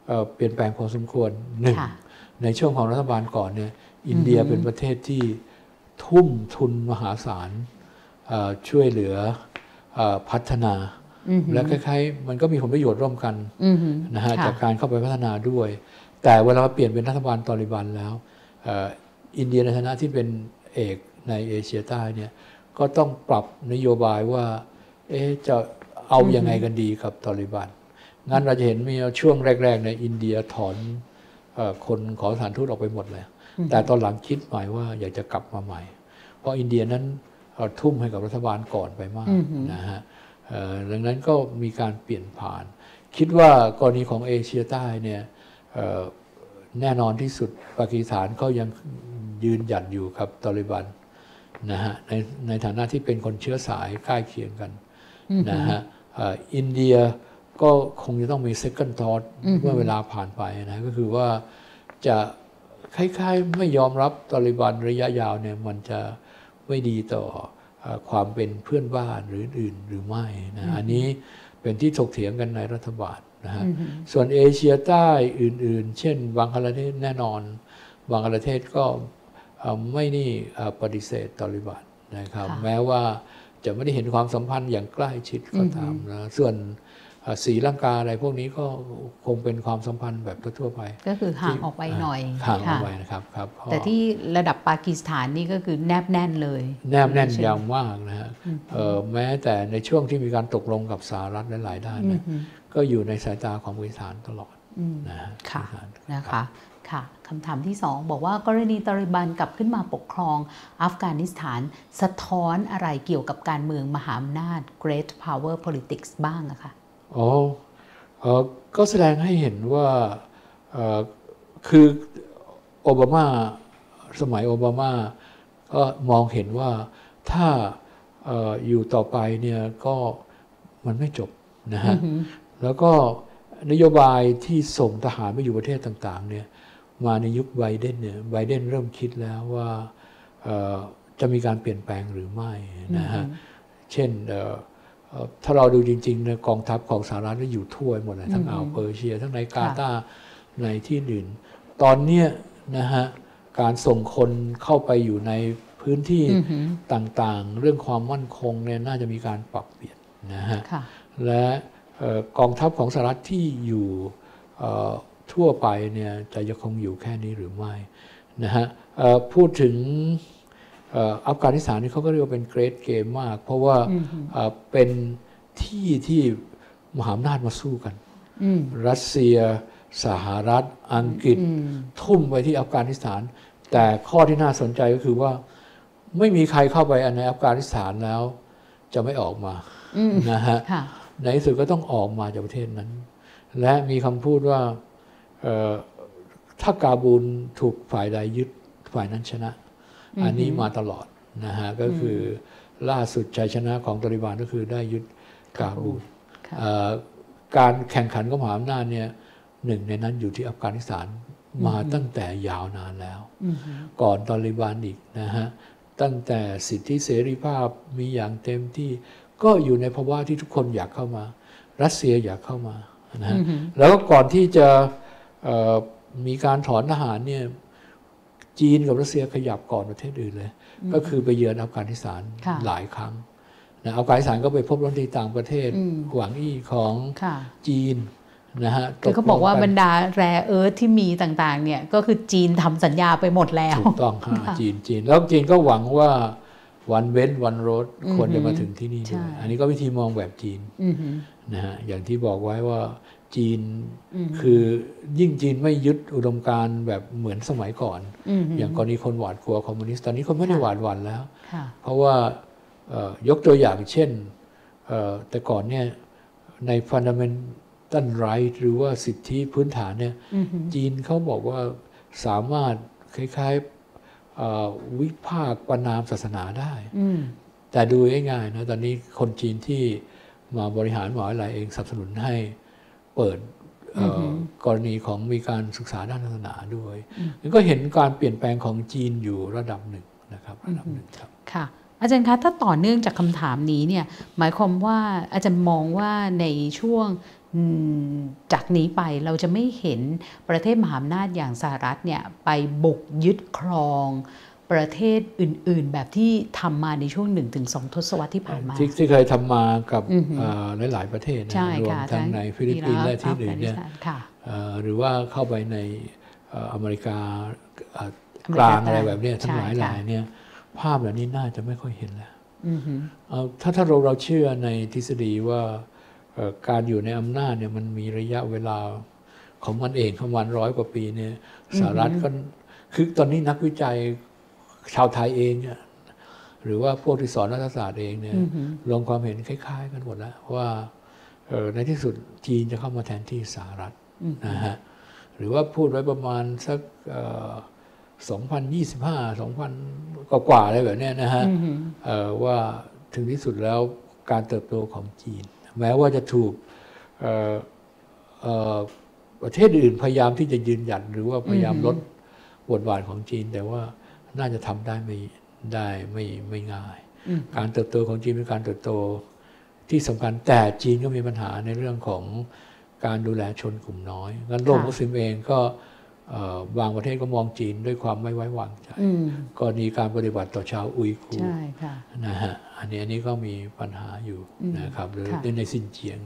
เอ่อเปลี่ยนแปลงพอสมควรหนึ่งค่ะในช่วงของรัฐบาลก่อนเนี่ยอินเดียเป็นประเทศที่ทุ่มทุนมหาศาลเอ่อช่วยเหลือเออพัฒนาอือหือและคล้ายๆ มันก็มีผลประโยชน์ร่วมกันอือหือนะฮะค่จากการเข้าไปพัฒนาด้วย แต่เวลาเปลี่ยนเป็นรัฐบาลตอริบันแล้วเอ่ออินเดียในฐานะที่เป็นเอกในเอเชียใต้เนี่ยก็ต้องปรับนโยบายว่าเอ๊ะจะเอายังไงกันดีกับตอริบัน งั้นเราจะเห็นมีช่วงแรก ๆ ในยอินเดียถอนเออคนขอสถานทูตออกไปหมดเลย แต่ตอนหลังคิดใหม่ว่าอยากจะกลับมาใหม่ เพราะอินเดียนั้นเอ่อทุ่มให้กับรัฐบาลก่อนไปมากอือหือนะฮะเอ่อดังนั้นก็มีการเปลี่ยนผ่าน คิดว่ากรณีของเอเชียใต้เนี่ยเอ่อแน่นอนที่สุดปากีสถานก็ยังยืนหยัดอยู่กับตอริบันนะฮะในในฐานะที่เป็นคนเชื้อสายใกล้เคียงกันนะฮะเอ่ออินเดีย ก็คงจะต้องมี second thought เมื่อเวลาผ่านไปนะก็คือว่าจะคล้ายๆไม่ยอมรับตอริบันระยะยาวเนี่ยมันจะไม่ดีต่อเอ่อความเป็นเพื่อนบ้านหรืออื่นหรือไม่นะอันนี้เป็นที่ถกเถียงกันในรัฐบาลนะฮะส่วนเอเชียใต้อื่น ๆ เช่นบังคลาเทศแน่นอนบังคลาเทศก็เอ่อไม่นี่เอ่อปฏิเสธตอริบันนะครับค่ะแม้ว่าจะไม่ได้เห็นความสัมพันธ์อย่างใกล้ชิดก็ตามนะส่วน เอ่อศรีลังกาอะไรพวกนี้ก็คงเป็นความสัมพันธ์แบบทั่วๆไป ก็คือห่างออกไปหน่อยห่างออกค่ะไปนะครับครับก็แต่ที่ระดับปากีสถานนี่ก็คือแนบแน่นเลย แนบแน่นใช่ไหมยาวมากนะฮะเอ่อแม้แต่ในช่วงที่มีการตกลงกับสหรัฐหลายๆด้านเนี่ยก็อยู่ในสายตาของบริษานตลอดนะฮะค่ะบริษัทนะคะค่ะคำถามที่สองบอกว่ากรณีตาลิบันกลับขึ้นมาปกครองอัฟกานิสถาน สะท้อนอะไรเกี่ยวกับการเมืองมหาอำนาจ Great Power Politics บ้างอะคะ อ๋อเอ่อก็แสดงให้เห็นว่าเอ่อคือโอบามาสมัยโอบามาก็มองเห็นว่าถ้าเอออยู่ต่อไปเนี่ยก็มันไม่จบนะฮะแล้วก็นโยบายที่ส่งทหารไปอยู่ประเทศต่างๆเนี่ยมาในยุคไบเดนเนี่ยไบเดนเริ่มคิดแล้วว่าเอ่อจะมีการเปลี่ยนแปลงหรือไม่นะฮะเช่นเอ่อเอ่อ ถ้าเราดูจริงๆเนี่ยกองทัพของสหรัฐก็อยู่ทั่วหมดเลยทั้งอ่าวเปอร์เซีย ทั้งในกาตาร์ในที่อื่น ตอนเนี้ยนะฮะการส่งคนเข้าไปอยู่ในพื้นที่ต่างๆ เรื่องความมั่นคงเนี่ยน่าจะมีการปรับเปลี่ยนนะฮะค่ะและเอ่อกองทัพของสหรัฐที่อยู่เอ่อทั่วไปเนี่ยจะยังคงอยู่แค่นี้หรือไม่นะฮะเอ่อพูดถึงเอ่ออัฟกานิสถานนี่เขาก็เรียกว่าเป็นเกรดเกมมาก เพราะว่าเอ่อเป็นที่ที่มหาอำนาจมาสู้กัน รัสเซีย สหรัฐ อังกฤษ ทุ่มไปที่อัฟกานิสถาน แต่ข้อที่น่าสนใจก็คือว่า ไม่มีใครเข้าไปในอัฟกานิสถานแล้ว จะไม่ออกมานะฮะค่ะในที่สุดก็ต้องออกมาจากประเทศนั้น และมีคำพูดว่าเอ่อถ้ากาบูลถูกฝ่ายใดยึดฝ่ายนั้นชนะ อันนี้มาตลอดนะฮะก็คือล่าสุดชัยชนะของตาลิบันก็คือได้ยึดกาบูลค่ะเอ่อการแข่งขันกับมหาอำนาจเนี่ยหนึ่งในนั้นอยู่ที่อัฟกานิสถานมาตั้งแต่ยาวนานแล้ว ก่อนตาลิบันอีกนะฮะ ตั้งแต่สิทธิเสรีภาพมีอย่างเต็มที่ก็อยู่ในภาวะที่ทุกคนอยากเข้ามา รัสเซียอยากเข้ามานะฮะแล้วก็ก่อนที่จะเอ่อมีการถอนทหารเนี่ย จีนกับรัสเซียขยับก่อนประเทศอื่นเลย ก็คือไปเยือนอัฟกานิสถานค่ะหลายครั้งนะอัฟกานิสถานก็ไปพบรัฐมนตรีต่างประเทศหวังอี้ของค่ะจีนนะฮะคือเขาบอกว่าตลงบรรดาแรเอิร์ธที่มีต่างๆเนี่ยก็คือจีนทำสัญญาไปหมดแล้วถูกต้องค่ะจีนจีนแล้วจีนก็หวังว่าวันเว้นวันรถควรจะมาถึงที่นี่ใช่ด้วยอันนี้ก็วิธีมองแบบจีนอือหือนะฮะอย่างที่บอกไว้ว่า จีน คือยิ่งจีนไม่ยึดอุดมการณ์แบบเหมือนสมัยก่อน อย่างกรณีคนหวาดกลัวคอมมิวนิสต์ตอนนี้คนไม่ได้หวาดหวั่นแล้วค่ะเพราะว่าเอ่อยกตัวอย่างเช่นเอ่อแต่ก่อนเนี่ยใน fundamental right หรือว่าสิทธิพื้นฐานเนี่ยจีนเขาบอกว่าสามารถคล้ายๆเอ่อวิพากษ์ประนามศาสนาได้อืมแต่ดูง่ายๆนะตอนนี้คนจีนที่มาบริหารมหาวิทยาลัยเองสนับสนุนให้ เปิดเอ่อกรณีของมีการศึกษาด้านศาสนาด้วยมันก็เห็นการเปลี่ยนแปลงของจีนอยู่ระดับหนึ่งนะครับระดับหนึ่งครับค่ะอาจารย์คะถ้าต่อเนื่องจากคำถามนี้เนี่ยหมายความว่าอาจารย์มองว่าในช่วงอืมจากนี้ไปเราจะไม่เห็นประเทศมหาอำนาจอย่างสหรัฐเนี่ยไปบุกยึดครอง ประเทศอื่น ๆ แบบที่ทำมาในช่วง 1-2 ทศวรรษที่ผ่านมา ที่ที่เคยทำมากับเอ่อหลาย ๆ ประเทศนะใช่รวมค่ะทั้งในฟิลิปปินส์และที่อื่นเนี่ยอัฟกาสถานค่ะเอ่อหรือว่าเข้าไปในเอ่ออเมริกาเอ่ออเมริกาลางอเมรใต้แบบเนี้ยทั้งหลายใช่ค่ะทั้งหลายเนี่ยภาพแบบนี้น่าจะไม่ค่อยเห็นแล้วอือหือเอ่อถ้าถ้าเราเราเชื่อในทฤษฎีว่าเอ่อการอยู่ในอำนาจเนี่ยมันมีระยะเวลาของมันเองของมันร้อยกว่าปีเนี่ยสหรัฐก็คือตอนนี้นักวิจัย ชาวไทยเองเนี่ยหรือว่าพวกที่สอนรัฐศาสตร์เองเนี่ยอือหือลงความเห็นคล้าย ๆ กันหมดแล้วว่าเอ่อในที่สุดจีนจะเข้ามาแทนที่สหรัฐอืมนะฮะหรือว่าพูดไว้ประมาณสักเอ่อ2025 2000 กว่าๆอะไรแบบเนี้ยนะฮะอือหือเอ่อว่าถึงที่สุดแล้วการเติบโตของจีน แม้ว่าจะถูกเอ่อเอ่อประเทศอื่นพยายามที่จะยืนหยัดหรือว่าพยายามลดบทบาทของจีน แต่ว่า น่าจะทำได้ไม่ได้ไม่ไม่ง่ายอืมการเติบโตของจีนเป็นการเติบโตที่สำคัญแต่จีนก็มีปัญหาในเรื่องของการดูแลชนกลุ่มน้อยงั้นโลกค่ะมุสลิมเองก็เอ่อบางประเทศก็มองจีนด้วยความไม่ไว้วางใจอืมกรณีการปฏิบัติต่อชาวอุยกูร์ใช่ค่ะนะฮะอันนี้อันนี้ก็มีปัญหาอยู่อืมนะครับหรือค่ะในซินเจียง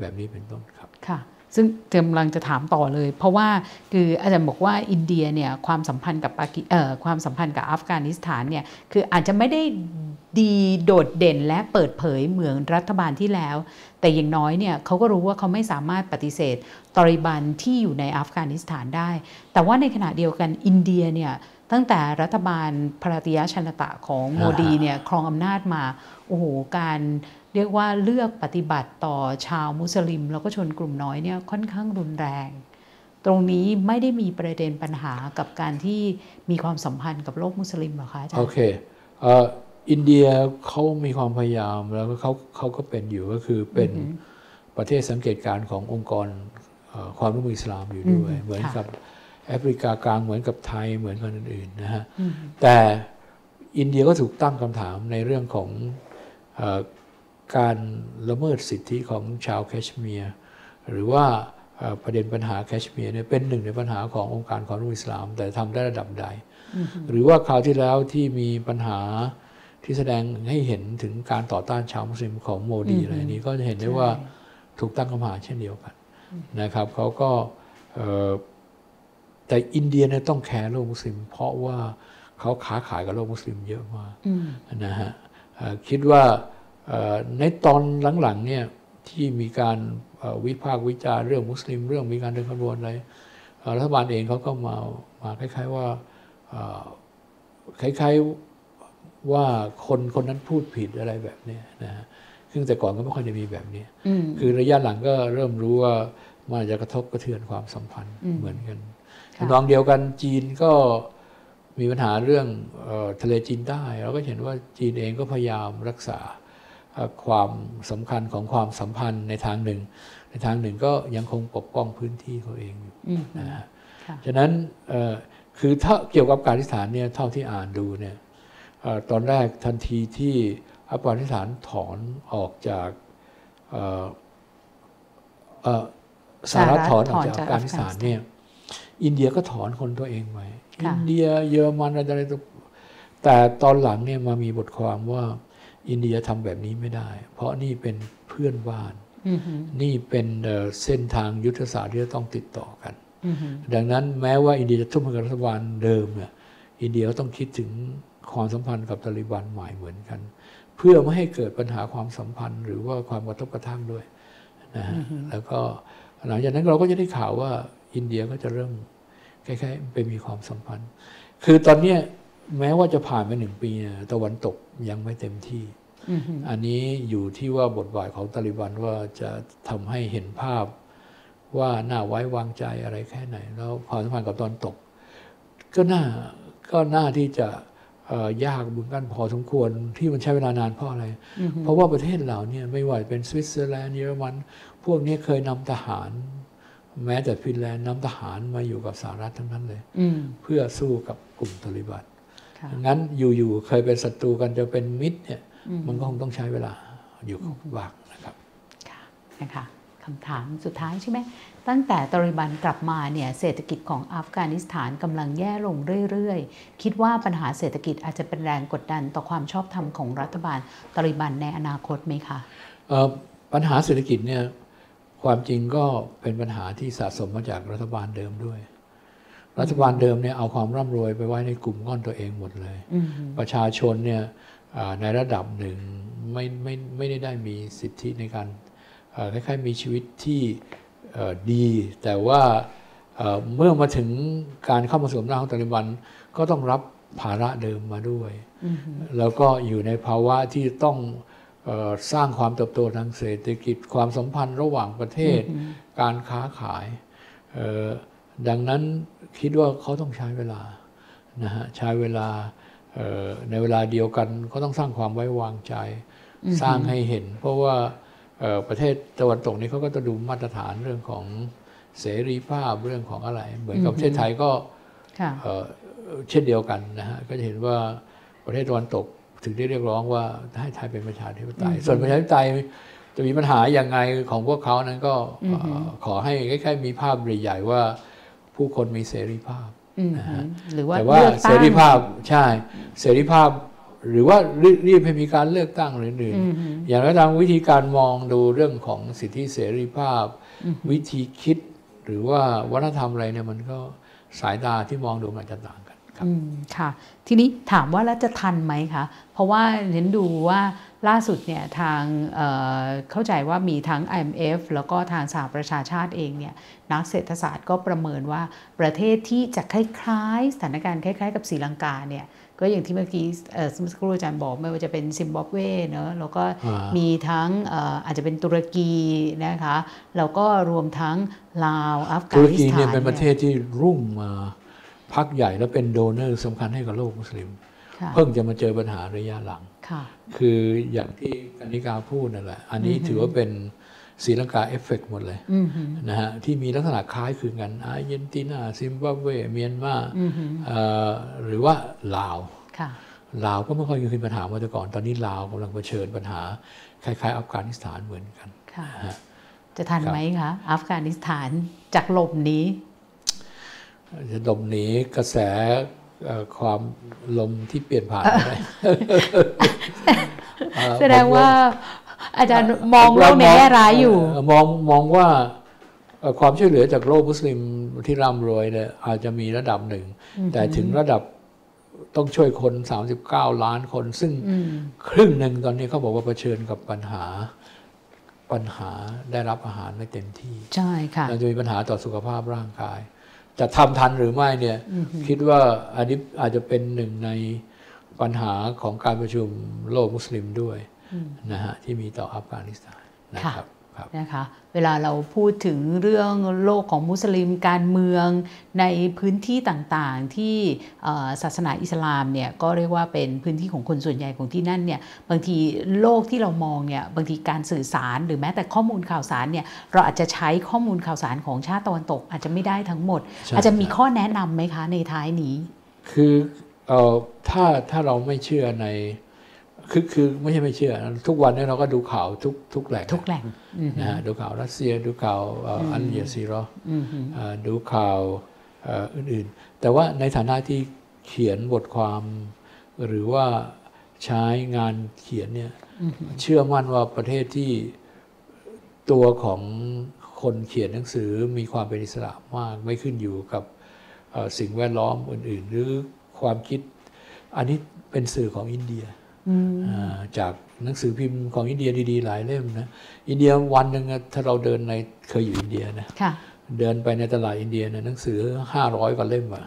แบบนี้เป็นต้นครับค่ะ ซึ่งกำลังจะถามต่อเลย เพราะว่าคืออาจารย์บอกว่าอินเดียเนี่ยความสัมพันธ์กับปากีเอ่อความสัมพันธ์กับอัฟกานิสถานเนี่ยคืออาจจะไม่ได้ดีโดดเด่นและเปิดเผยเหมือนรัฐบาลที่แล้ว แต่อย่างน้อยเนี่ยเขาก็รู้ว่าเขาไม่สามารถปฏิเสธตอริบันที่อยู่ในอัฟกานิสถานได้ แต่ว่าในขณะเดียวกันอินเดียเนี่ยตั้งแต่รัฐบาลพรติยชนตะของโมดีเนี่ยครองอำนาจมาโอ้โหการ เรียกว่าเลือกปฏิบัติต่อชาวมุสลิม แล้วก็ชนกลุ่มน้อยเนี่ยค่อนข้างรุนแรง ตรงนี้ไม่ได้มีประเด็นปัญหากับการที่มีความสัมพันธ์กับโลกมุสลิมเหรอคะอาจารโอย์เคเอ่ออินเดียเขามีความพยายามแล้วก็เขาเขาก็เป็นอยู่ก็คือเป็นประเทศสังเกตการณ์ขององค์กรเอ่อความร่วมมืออิสลามอยู่ด้วยอืมเหมือนค่ะกับแอฟริกากลางเหมือนกับไทยเหมือนกันอื่นๆนะฮะอืมแต่อินเดียก็ถูกตั้งคำถามในเรื่องของเออ การละเมิดสิทธิของชาวแคชเมียร์หรือว่าเอ่อประเด็นปัญหาแคชเมียร์เนี่ยเป็นหนึ่งในปัญหาขององค์การความร่วมมืออิสลาม แต่ทำได้ระดับใด หรือว่าคราวที่แล้วที่มีปัญหาที่แสดงให้เห็นถึงการต่อต้านชาวมุสลิมของโมดีอืมอะไรนี้ก็จะเห็นได้ว่าถูกตั้งคำถามเช่นเดียวกันนะครับเขาก็เอ่อแต่อินเดียเนี่ยต้องแคร์โลกมุสลิม เพราะว่าเขาค้าขายกับโลกมุสลิมเยอะมากอืมนะฮะเอ่อคิดว่าเอ่อ ในตอนหลังๆเนี่ยที่มีการเอ่อวิพากษ์วิจารณ์เรื่องมุสลิม เรื่องมีการเดินขบวนอะไรเอ่อรัฐบาลเองเขาก็มามาคล้าย ๆว่าเอ่อคล้ายๆว่าคนคนนั้นพูดผิดอะไรแบบเนี้ยนะฮะซึ่งแต่ก่อนก็ไม่ค่อยจะมีแบบนี้อืมคือระยะหลังก็เริ่มรู้ว่ามันอาจจะกระทบกระเทือนความสัมพันธ์อืมเหมือนกันค่ะน้องเดียวกันจีนก็มีปัญหาเรื่องเออทะเลจีนใต้เราก็เห็นว่าจีนเองก็พยายามรักษาเอ่อ ความสำคัญของความสัมพันธ์ในทางหนึ่ง ในทางหนึ่งก็ยังคงปกป้องพื้นที่เขาเองอยู่อืมนะฮะค่ะฉะนั้นเอ่อคือถ้าเกี่ยวกับอัฟกานิสถานเนี่ยเท่าที่อ่านดูเนี่ยเอ่อตอนแรกทันทีที่อัฟกานิสถานถอนออกจากเอ่อเอ่อสหรัฐถอนออกจากอัฟกานิสถานเนี่ยอินเดียก็ถอนคนตัวเองไปค่ะอินเดียเยอรมันอะไรอะไรต่อแต่ตอนหลังเนี่ยมามีบทความว่า อินเดียทำแบบนี้ไม่ได้ เพราะนี่เป็นเพื่อนบ้านอืมนี่เป็นเอ่อเส้นทางยุทธศาสตร์ที่จะต้องติดต่อกันอืมดังนั้นแม้ว่าอินเดียจะทุ่มให้กับรัฐบาลเดิมเนี่ยอินเดียก็ต้องคิดถึงความสัมพันธ์กับตาลิบันใหม่เหมือนกัน เพื่อไม่ให้เกิดปัญหาความสัมพันธ์ หรือว่าความกระทบกระทั่งด้วยนะฮะแล้วก็หลังจากนั้นเราก็จะได้ข่าวว่าอินเดียก็จะเริ่มคล้ายๆไปมีความสัมพันธ์ คือตอนเนี้ย แม้ว่าจะผ่านไปหนึ่งปีเนี่ยตะวันตกยังไม่เต็มที่อืมอันนี้อยู่ที่ว่าบทบาทของตาลิบันว่าจะทำให้เห็นภาพว่าน่าไว้วางใจอะไรแค่ไหน แล้วความสัมพันธ์กับตอนตก ก็น่าก็น่าที่จะเอ่อยากเหมือนกันพอสมควรที่มันใช้เวลานานเพราะอะไร เพราะว่าประเทศเราเนี่ยไม่ว่าเป็นสวิตเซอร์แลนด์เยอรมัน พวกนี้เคยนำทหาร แม้แต่ฟินแลนด์นำทหารมาอยู่กับสหรัฐทั้งนั้นเลยอืมเพื่อสู้กับกลุ่มตาลิบัน ค่ะงั้นอยู่ๆเคยเป็นศัตรูกันจะเป็นมิตรเนี่ยมันก็คงต้องใช้เวลาอยู่บ้างนะครับค่ะนะคะคำถามสุดท้ายใช่ไหมตั้งแต่ตาลิบันกลับมาเนี่ยเศรษฐกิจของอัฟกานิสถานกำลังแย่ลงเรื่อยๆ คิดว่าปัญหาเศรษฐกิจอาจจะเป็นแรงกดดันต่อความชอบธรรมของรัฐบาลตาลิบันในอนาคตไหมคะเอ่อปัญหาเศรษฐกิจเนี่ยความจริงก็เป็นปัญหาที่สะสมมาจากรัฐบาลเดิมด้วย รัฐบาลเดิมเนี่ยเอาความร่ำรวยไปไว้ในกลุ่มก้อนตัวเองหมดเลยอืมประชาชนเนี่ยอ่าในระดับหนึ่งไม่ไม่ไม่ได้ได้มีสิทธิในการเอ่อคล้ายๆมีชีวิตที่เอ่อดี แต่ว่าเอ่อเมื่อมาถึงการเข้ามาสวมร่างของตาลิบันก็ต้องรับภาระเดิมมาด้วยอืมแล้วก็อยู่ในภาวะที่ต้องเออสร้างความเติบโตทางเศรษฐกิจความสัมพันธ์ระหว่างประเทศ การค้าขายเอ่อดังนั้น คิดว่าเขาต้องใช้เวลานะฮะใช้เวลาเอ่อในเวลาเดียวกันก็ต้องสร้างความไว้วางใจ สร้างให้เห็น เพราะว่าเอ่อประเทศตะวันตกนี้เขาก็จะดูมาตรฐานเรื่องของเสรีภาพเรื่องของอะไร เหมือนกับประเทศไทยก็ค่ะเอ่อเช่นเดียวกันนะฮะก็จะเห็นว่าประเทศตะวันตกถึงได้เรียกร้องว่าให้ไทยเป็นประชาธิปไตย ส่วนประชาธิปไตยจะมีปัญหาอย่างไงของพวกเขานั้นก็เอ่อขอให้ใกล้ๆมีภาพใหญ่ๆว่า ผู้คนมีเสรีภาพอืมหรือว่าแต่ว่าเลือกเสตั้งรีภาพใช่เสรีภาพ หรือว่ารีรีบให้มีการเลือกตั้งหรืออื่นๆอย่างไรก็ตามวิธีการมองดูเรื่องของสิทธิเสรีภาพ วิธีคิด หรือว่าวัฒนธรรมอะไรเนี่ยมันก็สายตาที่มองดูมันอาจจะต่างกันครับอืมค่ะ ทีนี้ถามว่าแล้วจะทันไหมคะเพราะว่าเห็นดูว่า ล่าสุดเนี่ยทางเอ่อเข้าใจว่ามีทั้ง IMF แล้วก็ทางสหประชาชาติเองเนี่ยนักเศรษฐศาสตร์ก็ประเมินว่าประเทศที่จะคล้ายๆ สถานการณ์คล้ายๆ กับศรีลังกาเนี่ยก็อย่างที่เมื่อกี้เอ่อเมื่อสักครู่อาจารย์บอกไม่ว่าจะเป็นซิมบับเวเนอะแล้วก็อ่ามีทั้งเอ่ออาจจะเป็นตุรกีนะคะแล้วก็รวมทั้งลาวอัฟกานิสถานตุรกีเนี่ยเป็นประเทยศที่รุ่งมาพักใหญ่แล้วเป็น donor สำคัญให้กับโลกมุสลิมค่ะ เพิ่งจะมาเจอปัญหาระยะหลังค่ะคืออย่างที่กนิกาพูดนั่นแหละ อันนี้ถือว่าเป็นศรีลังกาเอฟเฟกต์หมดเลยอืมฮึนะฮะที่มีลักษณะคล้ายคลึงกันอาร์เจนตินาซิมบับเวเมียนมาอืมฮึเอ่อหรือว่าลาวค่ะลาวก็ไม่ค่อยมีปัญหามาแต่ก่อน ตอนนี้ลาวกำลังเผชิญปัญหา คล้ายๆอัฟกานิสถานเหมือนกันค่ะนะฮะจะทันไหมคะอัฟกานิสถานจากลมนี้จะดมหนีกระแสเอ่อ ความลมที่เปลี่ยนผ่านไปได้เอ่อแสดงว่าอาจารย์มองโลกในแง่ร้ายอยู่เมองมองว่าเอ่อความช่วยเหลือจากโลกมุสลิมที่ร่ำรวยเนี่ยอาจจะมีระดับหนึ่ง แต่ถึงระดับต้องช่วยคน 39 ล้านคน ซึ่งอืมครึ่งหนึ่งตอนนี้เขาบอกว่าเผชิญกับปัญหาปัญหาได้รับอาหารไม่เต็มที่ ใช่ค่ะเราจะมีปัญหาต่อสุขภาพร่างกาย จะทำทันหรือไม่เนี่ยคิดว่าอันนี้อาจจะเป็นหนึ่งในปัญหาของการประชุมโลกมุสลิมด้วยนะฮะที่มีต่ออัฟกานิสถานนะครับครับ นะคะเวลาเราพูดถึงเรื่องโลกของมุสลิมการเมืองในพื้นที่ต่างๆ ที่เอ่อศาสนาอิสลามเนี่ยก็เรียกว่าเป็นพื้นที่ของคนส่วนใหญ่ของที่นั่นเนี่ยบางทีโลกที่เรามองเนี่ยบางทีการสื่อสารหรือแม้แต่ข้อมูลข่าวสารเนี่ยเราอาจจะใช้ข้อมูลข่าวสารของชาติตะวันตก อาจจะไม่ได้ทั้งหมดใช่อาจจะมีข้อแนะนำไหมคะในท้ายนี้ คือเอ่อถ้าถ้าเราไม่เชื่อใน คือคือไม่ใช่ไม่เชื่อ ทุกวันนี้เราก็ดูข่าวทุกทุกแหล่งทุกแหล่งอืมนะฮะดูข่าวรัสเซียดูข่าวเอ่ออันเยซีรออืมเอ่อดูข่าวเอ่ออื่นๆ แต่ว่าในฐานะที่เขียนบทความหรือว่าใช้งานเขียนเนี่ยเชื่อมั่นว่าประเทศที่ตัวของคนเขียนหนังสือมีความเป็นอิสระมาก ไม่ขึ้นอยู่กับเอ่อสิ่งแวดล้อมอื่น ๆ หรือความคิด อันนี้เป็นสื่อของอินเดียอืมอ่า จากหนังสือพิมพ์ของอินเดียดีๆ หลายเล่มนะอินเดียวันหนึ่งอะถ้าเราเดินในเคยอยู่อินเดียนะค่ะเดินไปในตลาดอินเดียเนี่ยหนังสือห้าร้อยกว่าเล่มอะ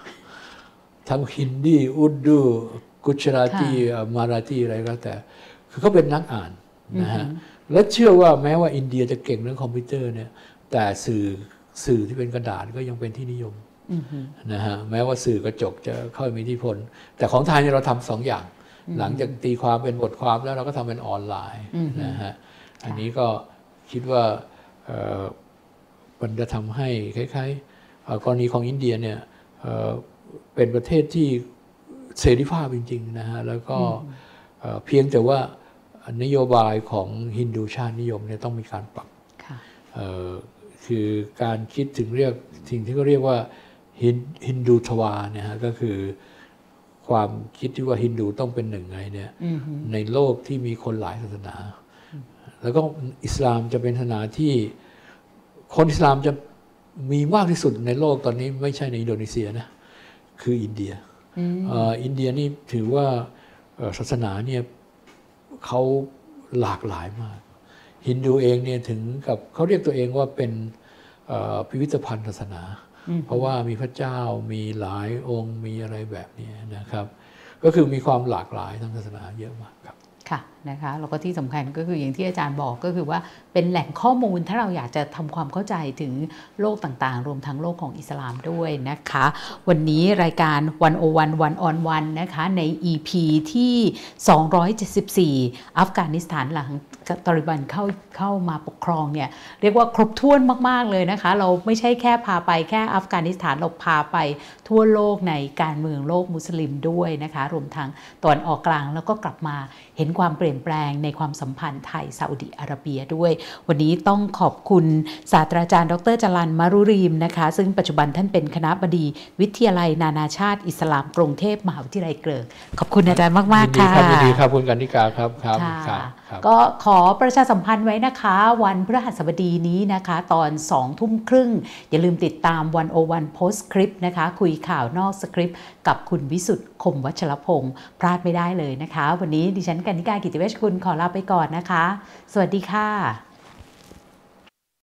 ทั้งฮินดีอุรดูกุจราตีมาราตีอะไรก็แต่คือเขาเป็นนักอ่านนะฮะและเชื่อว่าแม้ว่าอินเดียจะเก่งเรื่องคอมพิวเตอร์เนี่ยแต่สื่อสื่อที่เป็นกระดาษก็ยังเป็นที่นิยมอืมนะฮะแม้ว่าสื่อกระจกจะเข้ามีอิทธิพล แต่ของไทยเนี่ยเราทำสองอย่าง หลังจากตีความเป็นบทความแล้วเราก็ทำเป็นออนไลน์นะฮะอันนี้ก็คิดว่าเอ่อมันจะทำให้คล้ายๆเอ่อกรณีของอินเดียเนี่ยเอ่อเป็นประเทศที่เสรีภาพจริงๆนะฮะแล้วก็เอ่อเพียงแต่ว่านโยบายของฮินดูชาตินิยมเนี่ยต้องมีการปรับค่ะเอ่อคือการคิดถึงเรียกสิ่งที่เขาเรียกว่าฮินฮินดูทวาเนี่ยฮะก็คือ ความคิดที่ว่าฮินดูต้องเป็นหนึ่งไงเนี่ยอืมในโลกที่มีคนหลายศาสนา แล้วก็อิสลามจะเป็นศาสนาที่ คนอิสลามจะมีมากที่สุดในโลกตอนนี้ไม่ใช่ในอินโดนีเซียนะคืออินเดียอืมเอ่ออินเดียนี่ถือว่าเอ่อศาสนาเนี่ยเขาหลากหลายมาก ฮินดูเองเนี่ยถึงกับเขาเรียกตัวเองว่าเป็นเอ่อพิพิธภัณฑ์ศาสนา เพราะว่ามีพระเจ้ามีหลายองค์มีอะไรแบบนี้นะครับ ก็คือมีความหลากหลายทางศาสนาเยอะมากครับค่ะนะคะแล้วก็ที่สำคัญก็คืออย่างที่อาจารย์บอกก็คือว่าเป็นแหล่งข้อมูลถ้าเราอยากจะทำความเข้าใจถึงโลกต่างๆ รวมทั้งโลกของอิสลามด้วยนะคะ วันนี้รายการวันโอวันวันออนวันนะคะใน EP ที่ 274 อัฟกานิสถานหลังตาลิบันเข้าเข้ามาปกครองเนี่ยเรียกว่าครบถ้วนมาก ๆ เลยนะคะ เราไม่ใช่แค่พาไปแค่อัฟกานิสถานเราพาไปทั่วโลกในการเมืองโลกมุสลิมด้วยนะคะ รวมทั้งตอนออกกลางแล้วก็กลับมาเห็นความเปลี่ยนแปลงในความสัมพันธ์ไทยซาอุดิอาระเบียด้วย วันนี้ต้องขอบคุณศาสตราจารย์ ดรจรันมารุรีมนะคะ ซึ่งปัจจุบันท่านเป็นคณะบดี วิทยาลัยนานาชาติ อิสลามกรุงเทพมหาวิทยาลัยเกริกขอบคุณอาจารย์มากๆค่ะยินดีครับยินดีครับคุณกันนิกาครับครับค่ะครับครับ ก็ขอประชาสัมพันธ์ไว้นะคะ วันพฤหัสบดีนี้นะคะ ตอน2ทุ่มครึ่ง อย่าลืมติดตามวันโอวันโพสคลิปนะคะ คุยข่าวนอกสคริปต์กับคุณวิสุทธ์คมวัชรพงศ์พลาดไม่ได้เลยนะคะ วันนี้ดิฉันกันนิกากิติเวชคุณขอลาไปก่อนนะคะ สวัสดีค่ะ